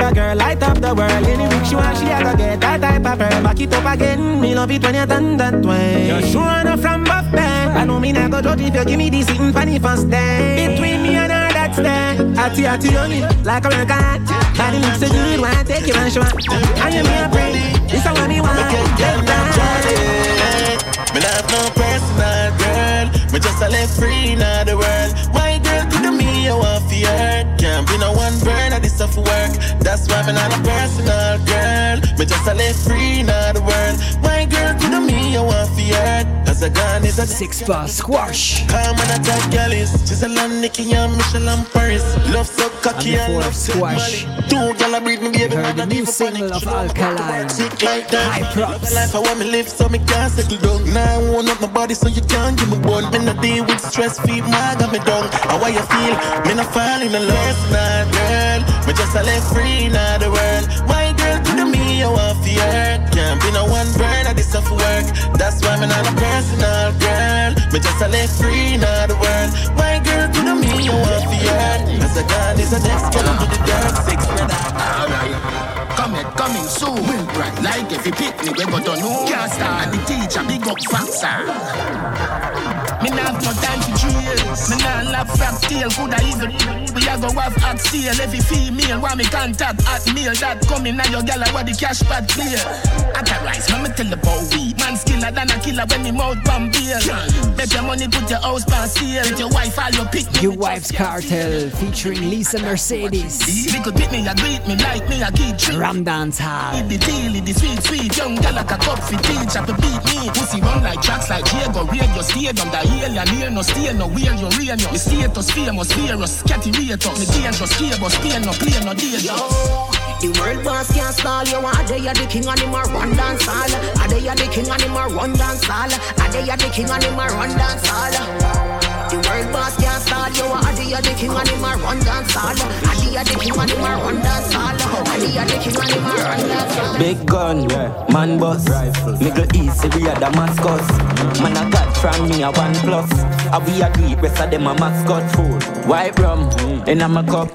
Speaker 42: Of girl, light up the world. Any week she want, she a go get that type of girl. Back it up again, me love it when you done that way. You're sure enough from buff band. I know me not go judge if you give me this sitting funny first day. Between me and her, that's there. Atty atty on it, like a record. Body looks so good, wanna take you and show. And you me a pray. This is what me want. Get down.
Speaker 51: Me not have no personal girl. Me just a live free in the world. My girl to me, I want for hurt. Can't be no one burn at this stuff work. That's why me not a personal girl. Me just a live free in the world. My girl to
Speaker 3: Six bar squash.
Speaker 6: Come on, attack galleys. Switzerland, Nicky, and Michelin, Paris. Love so cocky and,
Speaker 3: and
Speaker 6: love
Speaker 3: squash.
Speaker 6: Two gal breed me baby.
Speaker 3: Heard the new single of Alkaline. High props.
Speaker 6: Life I want me live so me can't settle down. Now I want up my body so you can't give me one. Me not deal with stress, feed my got me down. How you feel? Me not fall in love, nah, girl. Me just a left free, now the world. My girl, to the me, I want for hurt. Can't be no one burn, I this stuff work. That's why me not a personal girl. Me just a left free, now the world. My girl, to the me, I want for hurt. As a god is a next girl to the dark six, brother.
Speaker 16: Alright. Come here, coming soon. Right, like if you pick me, we go to know. Can't start the teacher, big up Faxa. Me not no time jails. Me not love frap tail, coulda even. We a go have act sale. Every female want me contact at mail. That coming now your gal what the cash pad clear. At a rise, me tell the boy weed. Man skiller than a killer when me mouth bomb beer. Bet your money, put your house pan sale. With your wife, all your pick.
Speaker 3: Your wife's cartel featuring Lisa Mercedez.
Speaker 16: He could pick me, I greet me like me, I keep treat.
Speaker 3: Ram Dance Hall.
Speaker 16: The deal, the sweet, sweet young gal like a cup for beat me. Pussy run like Diego, radio stadium. The alien here no stay no where you real no. The status famous, virus, scatty ratus. Me dangerous, cable, Spain no play no dangerous.
Speaker 4: The world boss can't stall you. Are they the king and him a run dance hall? Are they the king and him a run dance hall? Are they the king and him a run dance hall? The world boss can't stall you. Are they the king and him a run dance hall? Are they the king and him a run dance hall? Are they the king and him a run dance hall?
Speaker 52: Big gun, man boss, Middle East, we are Damascus. Man a god from me a one plus. A we agree, rest of them a mascot food. White rum in a my cup.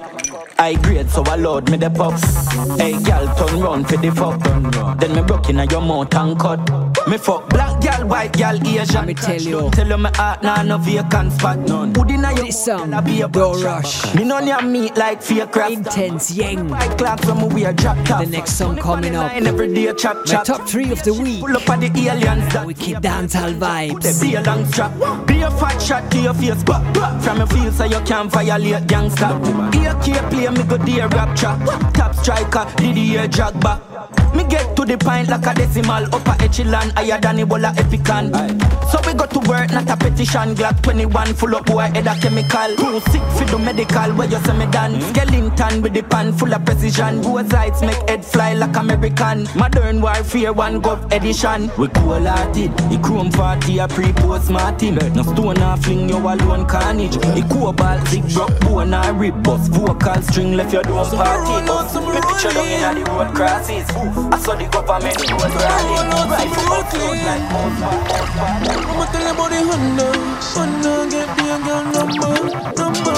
Speaker 52: I grade so I load me the puffs. Hey gal turn round for the fuck. Then me broke in a your mouth and cut. Me fuck black gal, white gal, Asian.
Speaker 3: Let me tell you.
Speaker 52: Tell you my heart nah no vacant spot. None. Who deny your
Speaker 3: This song, Don't Rush.
Speaker 52: Me no near meat like fake crap.
Speaker 3: Intense yang.
Speaker 52: White clocks from me wear drop top.
Speaker 3: The next song coming up.
Speaker 52: Every day chop
Speaker 3: My
Speaker 52: chop.
Speaker 3: top three of the week.
Speaker 52: Pull up at the aliens. that
Speaker 3: Wicked dancehall vibes.
Speaker 52: Be a long strap. Be a fat shot to your face. Bah. From your feel so you can't violate gangsta. AK play me go dear rap trap. Top striker, Didier Drogba. Me get to the point like a decimal. Upper echelon, higher than Ebola Epican. So we go to work, not a petition. Glock 21, full up boy, head a chemical. Too sick for the medical, where you say me done? Hmm? Skeleton with the pan, full of precision. Rose lights make head fly like American? Modern warfare, one gov edition. We cool hearted, the chrome 40 a pre-post Martin. No stone a fling you alone carnage. The cobalt, big broke bone or rib bust Vocal string left your dome party. bust Me picture down in the road crosses I saw the government was running Rifle out road like
Speaker 6: I'ma tell you about the Honda Honda get me a girl number Number.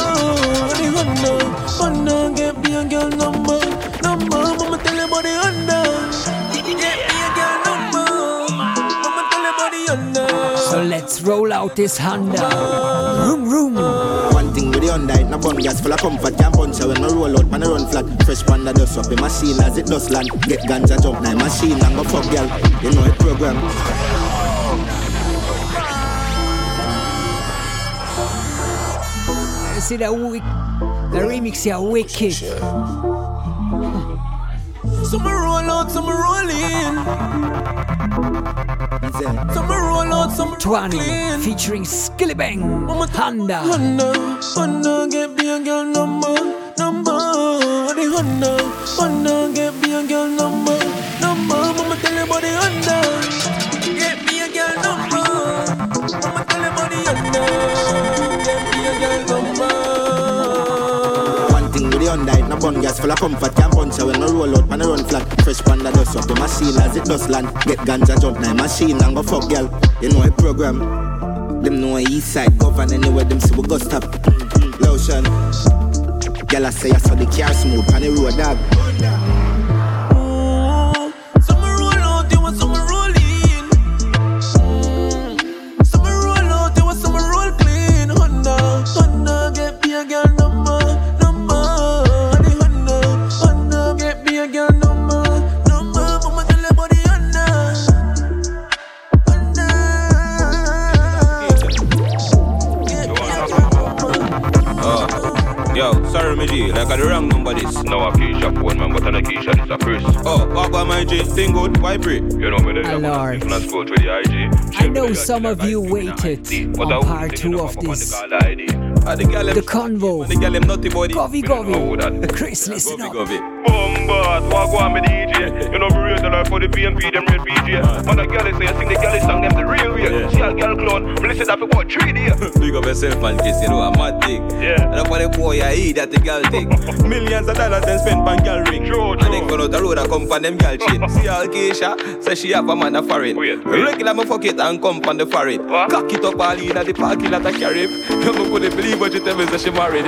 Speaker 6: The Honda Honda get me a girl Number
Speaker 3: roll out this Honda. Room, room.
Speaker 34: One thing with the Hyundai, no bun gas full of comfort Can't punch her when me roll out, man I run flat Fresh panda dust up the machine as it does land Get ganja jump, now machine and go fuck girl You know it program
Speaker 3: see that wick, the remix here, wicked.
Speaker 6: Some roll out, some roll in Some roll out, some
Speaker 3: Twani featuring Skillibeng. Honda.
Speaker 6: Honda, Honda, get me a girl number, number. The Honda, Honda, get me a girl number, number. Mama tell you about the Honda, get me a girl number. Mama tell you about the Honda,
Speaker 34: One thing with the Hyundai, no bun gas full of comfort Can't punch her when me roll out, man I run flat. Fresh panda dust up the machine as it does land. Get ganja jump, now machine and go fuck girl You know it program. Them know east side govern anywhere them see we go stop. Mm-hmm. Lotion. Girl I say I saw the car smooth on the road dog
Speaker 29: Yo, sorry, me G, like I the wrong number this.
Speaker 53: No, a Keisha phone, man, but on a Keisha, this Mr. Chris.
Speaker 29: Oh, what about my J? Thing good, why pray?
Speaker 53: You know me there.
Speaker 3: A Lord.
Speaker 53: If not scroll through the IG.
Speaker 3: I know some of you waited on part two of this.
Speaker 29: Ah, the
Speaker 3: convo.
Speaker 29: The gal them naughty body.
Speaker 3: Govy Govy. Chris, listen up.
Speaker 53: Bombard, walk on me DJ. You know me raise the life for the BNP, them real PJ. Man, a girl say I sing the girl song, them the real way. She a girl clone. Me listen that for three days.
Speaker 29: Big up yourself man, kiss, you know, a mad thing.
Speaker 53: Yeah.
Speaker 29: And on the boy, I eat that the girl thing. Millions of dollars then spent on girl ring.
Speaker 53: True,
Speaker 29: And then go out the road and come from them girl chin. See how Keisha say she have a man a foreign.
Speaker 53: Wait, wait.
Speaker 29: Regular me fuck it and come from the foreign. Cock it up all in at the parking lot of carry. Never couldn't believe what you tell me say she married.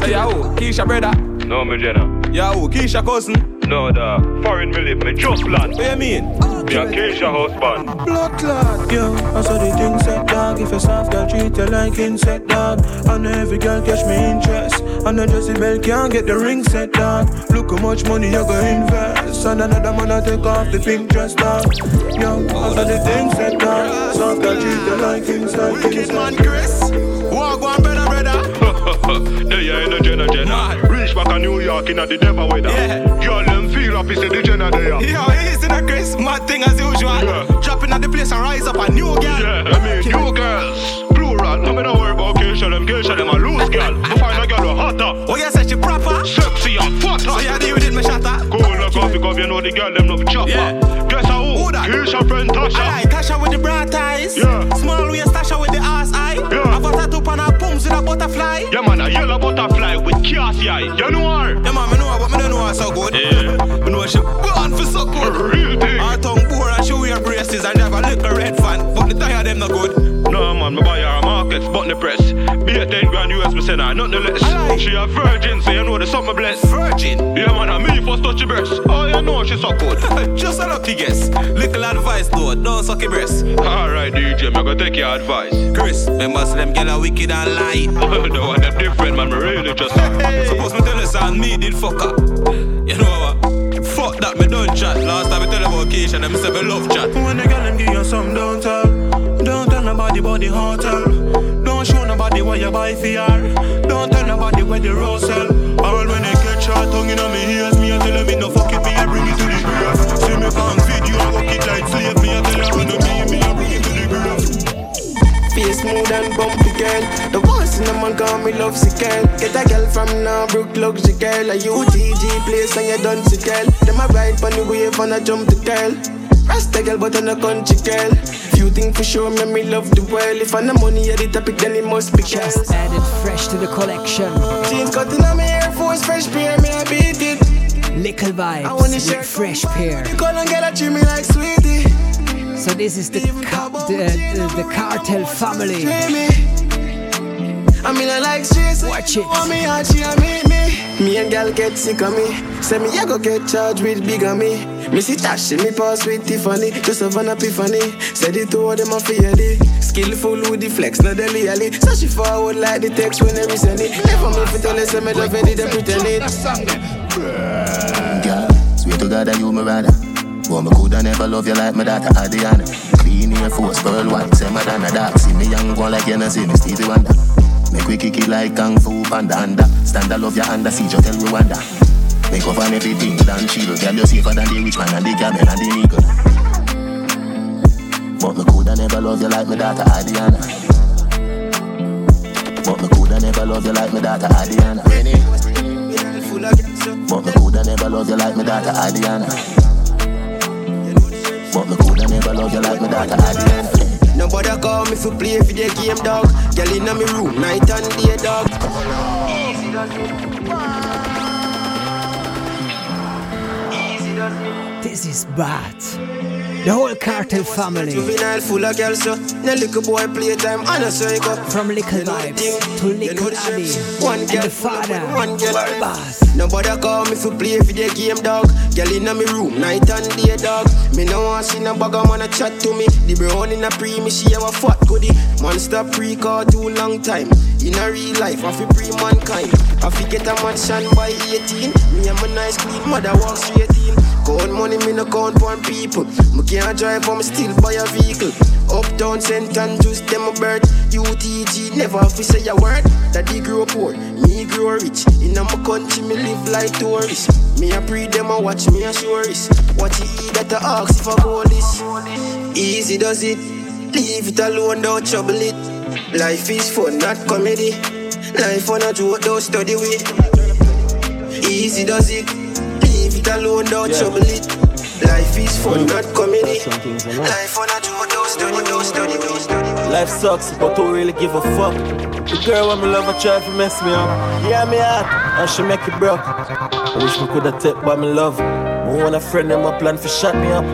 Speaker 29: Say, yo, Keisha brother.
Speaker 53: No, me Jenna.
Speaker 29: Yo, Keisha cousin.
Speaker 53: No, the foreign me live, me just land.
Speaker 29: What you mean?
Speaker 53: Me a Keisha husband.
Speaker 29: Blood clot,
Speaker 54: Yo, I saw the thing set dog. If a soft girl treat you like insect dog, and every girl catch me interest. And a Jessie Bell can't get the ring set dog. Look how much money you gonna invest. And another man I take off the pink dress dog. Yo, I saw the thing set dog. Soft girl treat you like insect.
Speaker 29: Wicked man Chris. Walk one brother, brother.
Speaker 53: You in the Jenna Jenna. Reach back to New York in the Denver weather.
Speaker 29: Yeah.
Speaker 53: Girl, them feel happy, say the Jenna there.
Speaker 29: Yo, easy na Chris. Mad thing as usual.
Speaker 53: Yeah.
Speaker 29: Dropping at the place and rise up a new girl.
Speaker 53: Yeah, I mean, new girls. Plural, no me no worry about Keisha, them Keisha, them a loose girl. I find a girl who hotter.
Speaker 29: Oh, you say she proper?
Speaker 53: Sexy and fatter.
Speaker 29: So you deal with it, me shatter.
Speaker 53: Cool, look off because you know the girl, them love chopper.
Speaker 29: Yeah.
Speaker 53: Guess who?
Speaker 29: Who that?
Speaker 53: Keisha friend Tasha.
Speaker 29: Alright, Tasha with the bright eyes.
Speaker 53: Yeah.
Speaker 29: Small waist Tasha with the ass eye.
Speaker 53: Yeah.
Speaker 29: I've got tattoo on her pumps with a butterfly.
Speaker 53: Yeah, man, a yellow butterfly with cassie eye. You know her?
Speaker 29: Yeah, man, me know her, but me don't know her so good.
Speaker 53: Yeah.
Speaker 29: Me know she born for so good.
Speaker 53: real thing.
Speaker 29: Her tongue bore and she wear braces and have a little red fan. But the tire them no good.
Speaker 53: No, man, me buy her a markets, but the press. Be a 10 grand US, me send her, nothing less.
Speaker 29: Aye.
Speaker 53: She a virgin, so you know the summer bless.
Speaker 29: Virgin.
Speaker 53: Yeah, man, a me first touch your breast. Oh, you know she so good.
Speaker 29: Just a lucky guess. Little advice though, don't suck your breast.
Speaker 53: Alright, DJ, me gonna take your advice.
Speaker 29: Chris, remember say them gyal are wicked and lie.
Speaker 53: the one that different, man, me really just.
Speaker 29: Suppose me tell you son, me did fuck up. You know what? Fuck that, me don't chat. Last time I tell you about Keisha, them say me love chat.
Speaker 54: When the girl them give you some, don't tell. Don't tell nobody about the hotel. Don't show nobody what you buy for her. Don't tell nobody where the rose sell. All when they get shot tongue in me ears, me I tell them no fuck it, me I bring it to the grave. See me you, I walk it like slave. Me I tell you when me, me I bring it to the grave.
Speaker 6: Face smooth and bumpy girl. The voice in the man call me love sick girl. Get a girl from now, Brook luxury girl. A UTG place and you done sick girl. Them a ride on the wave and I jump the girl. Rasta girl, but I'm a country girl. Few things for sure, me me love the world. If I'm the money at the topic, then it must be girl.
Speaker 3: Just added fresh to the collection.
Speaker 6: Jeans cutting on my Air Force fresh pair, me I beat it.
Speaker 3: Lickle
Speaker 6: I
Speaker 3: vibes
Speaker 6: want to
Speaker 3: with
Speaker 6: share
Speaker 3: fresh pair.
Speaker 6: You call and get a treat me like sweetie.
Speaker 3: So this is the ca- the, the, the cartel family.
Speaker 6: I mean I like stress.
Speaker 3: Watch it.
Speaker 6: Want me hard, she a meet me. Me and gal get sick of me. Say me I go get charged with big on me. Me see Tash me pass with Tiffany. Just have an epiphany. Said it to all them a fear Skillful with the flex, not the lily. So she forward like the text when they send it. Never me for tell her say me love it, they pretend it.
Speaker 16: Girl, swear to God that you me rather. But me coulda never love you like my daughter Adriana. Clean Air Force, pearl white, say Madonna dark. See me young one like you know see me Stevie Wonder. Make we kick it like Kung Fu Panda under. Stand I love your under, see you tell Rwanda. Make up on everything, done chill. Girl, you safer than the rich man and the camel and the eagle. But me coulda never love you like my daughter Adriana. But me coulda never love you like my daughter Adriana. But me coulda never love you like my daughter Adriana. But me coulda never love you like my daughter Adriana.
Speaker 6: Nobody call me for play video game, dog. Girl in me room, night and day, dog. Easy does
Speaker 3: This is bad. The whole cartel family.
Speaker 6: Juvenile full of girls, so no little boy playtime, and a circle.
Speaker 3: From little vibes to little Abby
Speaker 6: One
Speaker 3: and
Speaker 6: girl,
Speaker 3: the father.
Speaker 6: one girl.
Speaker 3: Boss.
Speaker 6: Nobody call me for play video game, dog. Girl in me room, night and day, dog. Me no want see no bugger wanna chat to me. The brown in a pre, me she have a fat goodie. Monster pre call too long time. In a real life, I feel pre mankind. I fi get a mansion by 18. Me and my nice clean mother walk straight in. Gold money, me no count one people. Me can't drive, but me still buy a vehicle. Uptown, St. Andrews, them a bird. UTG, never have to say a word. Daddy grew poor, me grow rich. In my country, me live like tourist. Me a pre them a watch me a is. What you eat that I ask go this. Easy does it. Leave it alone, don't trouble it. Life is fun, not comedy. Life on a joke, don't study with. Easy does it. It alone, don't
Speaker 28: Yeah.
Speaker 6: trouble it. Life is fun, mm. not comedy. Life on a don't study, don't study, don't study.
Speaker 28: Life sucks, but don't really give a fuck. The girl when me love, I try to mess me up. Yeah, me heart, and she make it broke. I wish me coulda take by me love. Me want a friend, them a plan for shut me up.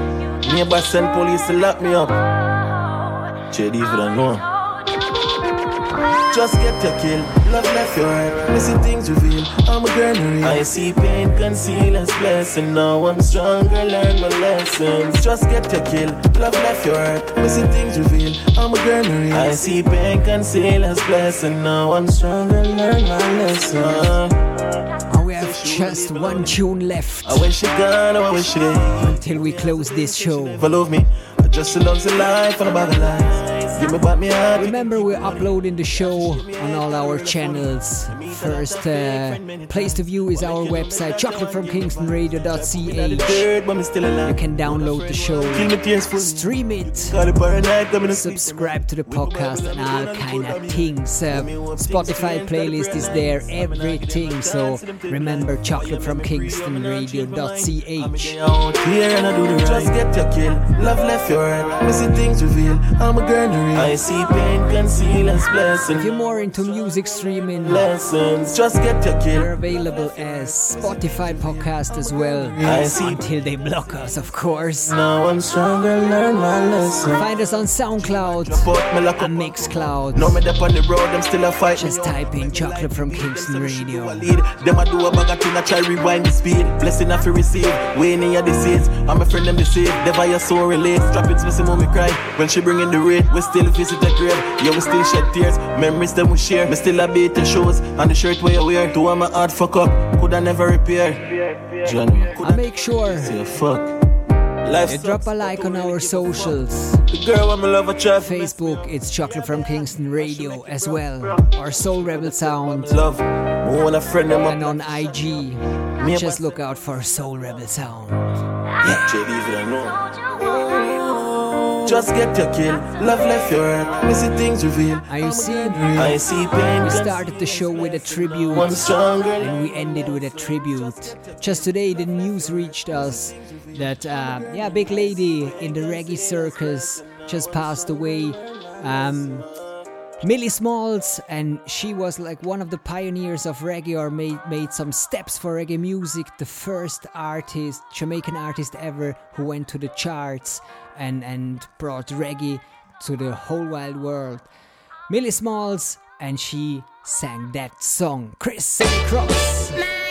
Speaker 28: Neighbor send police to lock me up. JD, you don't know. Just get your kill, love left your heart, missing things reveal. I'm a granary. I see pain conceal as blessing. Now I'm stronger, learn my lessons. Just get your kill, love left your heart, missing things reveal. I'm a granary. I see pain conceal as blessing. Now I'm stronger, learn my lessons.
Speaker 3: And we have just one tune left.
Speaker 28: I wish you gone, I wish you
Speaker 3: Until we close this show.
Speaker 28: Follow me, I just loves the life and about the life. Give me back me heart.
Speaker 3: Remember, we're uploading the show on all our channels. First uh, place to view is our website, chocolatefromkingstonradio.ch. You can download the show, stream it, subscribe to the podcast, and all kind of things. Uh, Spotify playlist is there, everything. So remember, chocolatefromkingstonradio.ch.
Speaker 28: here and I do the. Just get your kill. Love left your heart. Missing things reveal. I'm a I see pain conceal as blessing.
Speaker 3: If you're more into music streaming,
Speaker 28: lessons, just get your kill.
Speaker 3: We're available as Spotify podcast as well.
Speaker 28: I see.
Speaker 3: Until they block us, of course.
Speaker 28: Now I'm stronger, learn my lesson.
Speaker 3: Find us on SoundCloud
Speaker 28: Support me like a
Speaker 3: and Mixcloud.
Speaker 28: No up on the road, them still a fight.
Speaker 3: Just type in chocolate from Kingston Radio.
Speaker 28: lead. Them a do a bag of thing, I try rewind the speed. Blessing I feel receive. In your disease. I'm a friend them deceive. Never your soul relate. Strap it, missing mommy cry. When she bring in the raid, we still visit the grave. Yeah, we still shed tears. Memories them we share. Me still a beat the shoes And the shirt where you wear. Two of my heart fuck up. Could I never repair? Johnny.
Speaker 3: I make sure
Speaker 28: Say fuck. Life
Speaker 3: you drop a like on our socials.
Speaker 28: The girl I'm love a chat.
Speaker 3: Facebook, it's Chocolate from Kingston Radio as well. Our Soul Rebel Sound.
Speaker 28: Love. Want a friend them
Speaker 3: And on IG, just look out for Soul Rebel Sound.
Speaker 28: Yeah, JD, if you don't know. Just get your kill. Love left your heart. Missing things reveal.
Speaker 3: Are you seeing?
Speaker 28: I see pain.
Speaker 3: We started the show with a tribute,
Speaker 28: One stronger.
Speaker 3: and we ended with a tribute. Just today, the news reached us that, uh, yeah, big lady in the reggae circus just passed away. Um, Millie Smalls, and she was like one of the pioneers of reggae, or made made some steps for reggae music. The first artist, Jamaican artist ever, who went to the charts and and brought reggae to the whole wide world. Millie Smalls, and she sang that song, Chris Cross.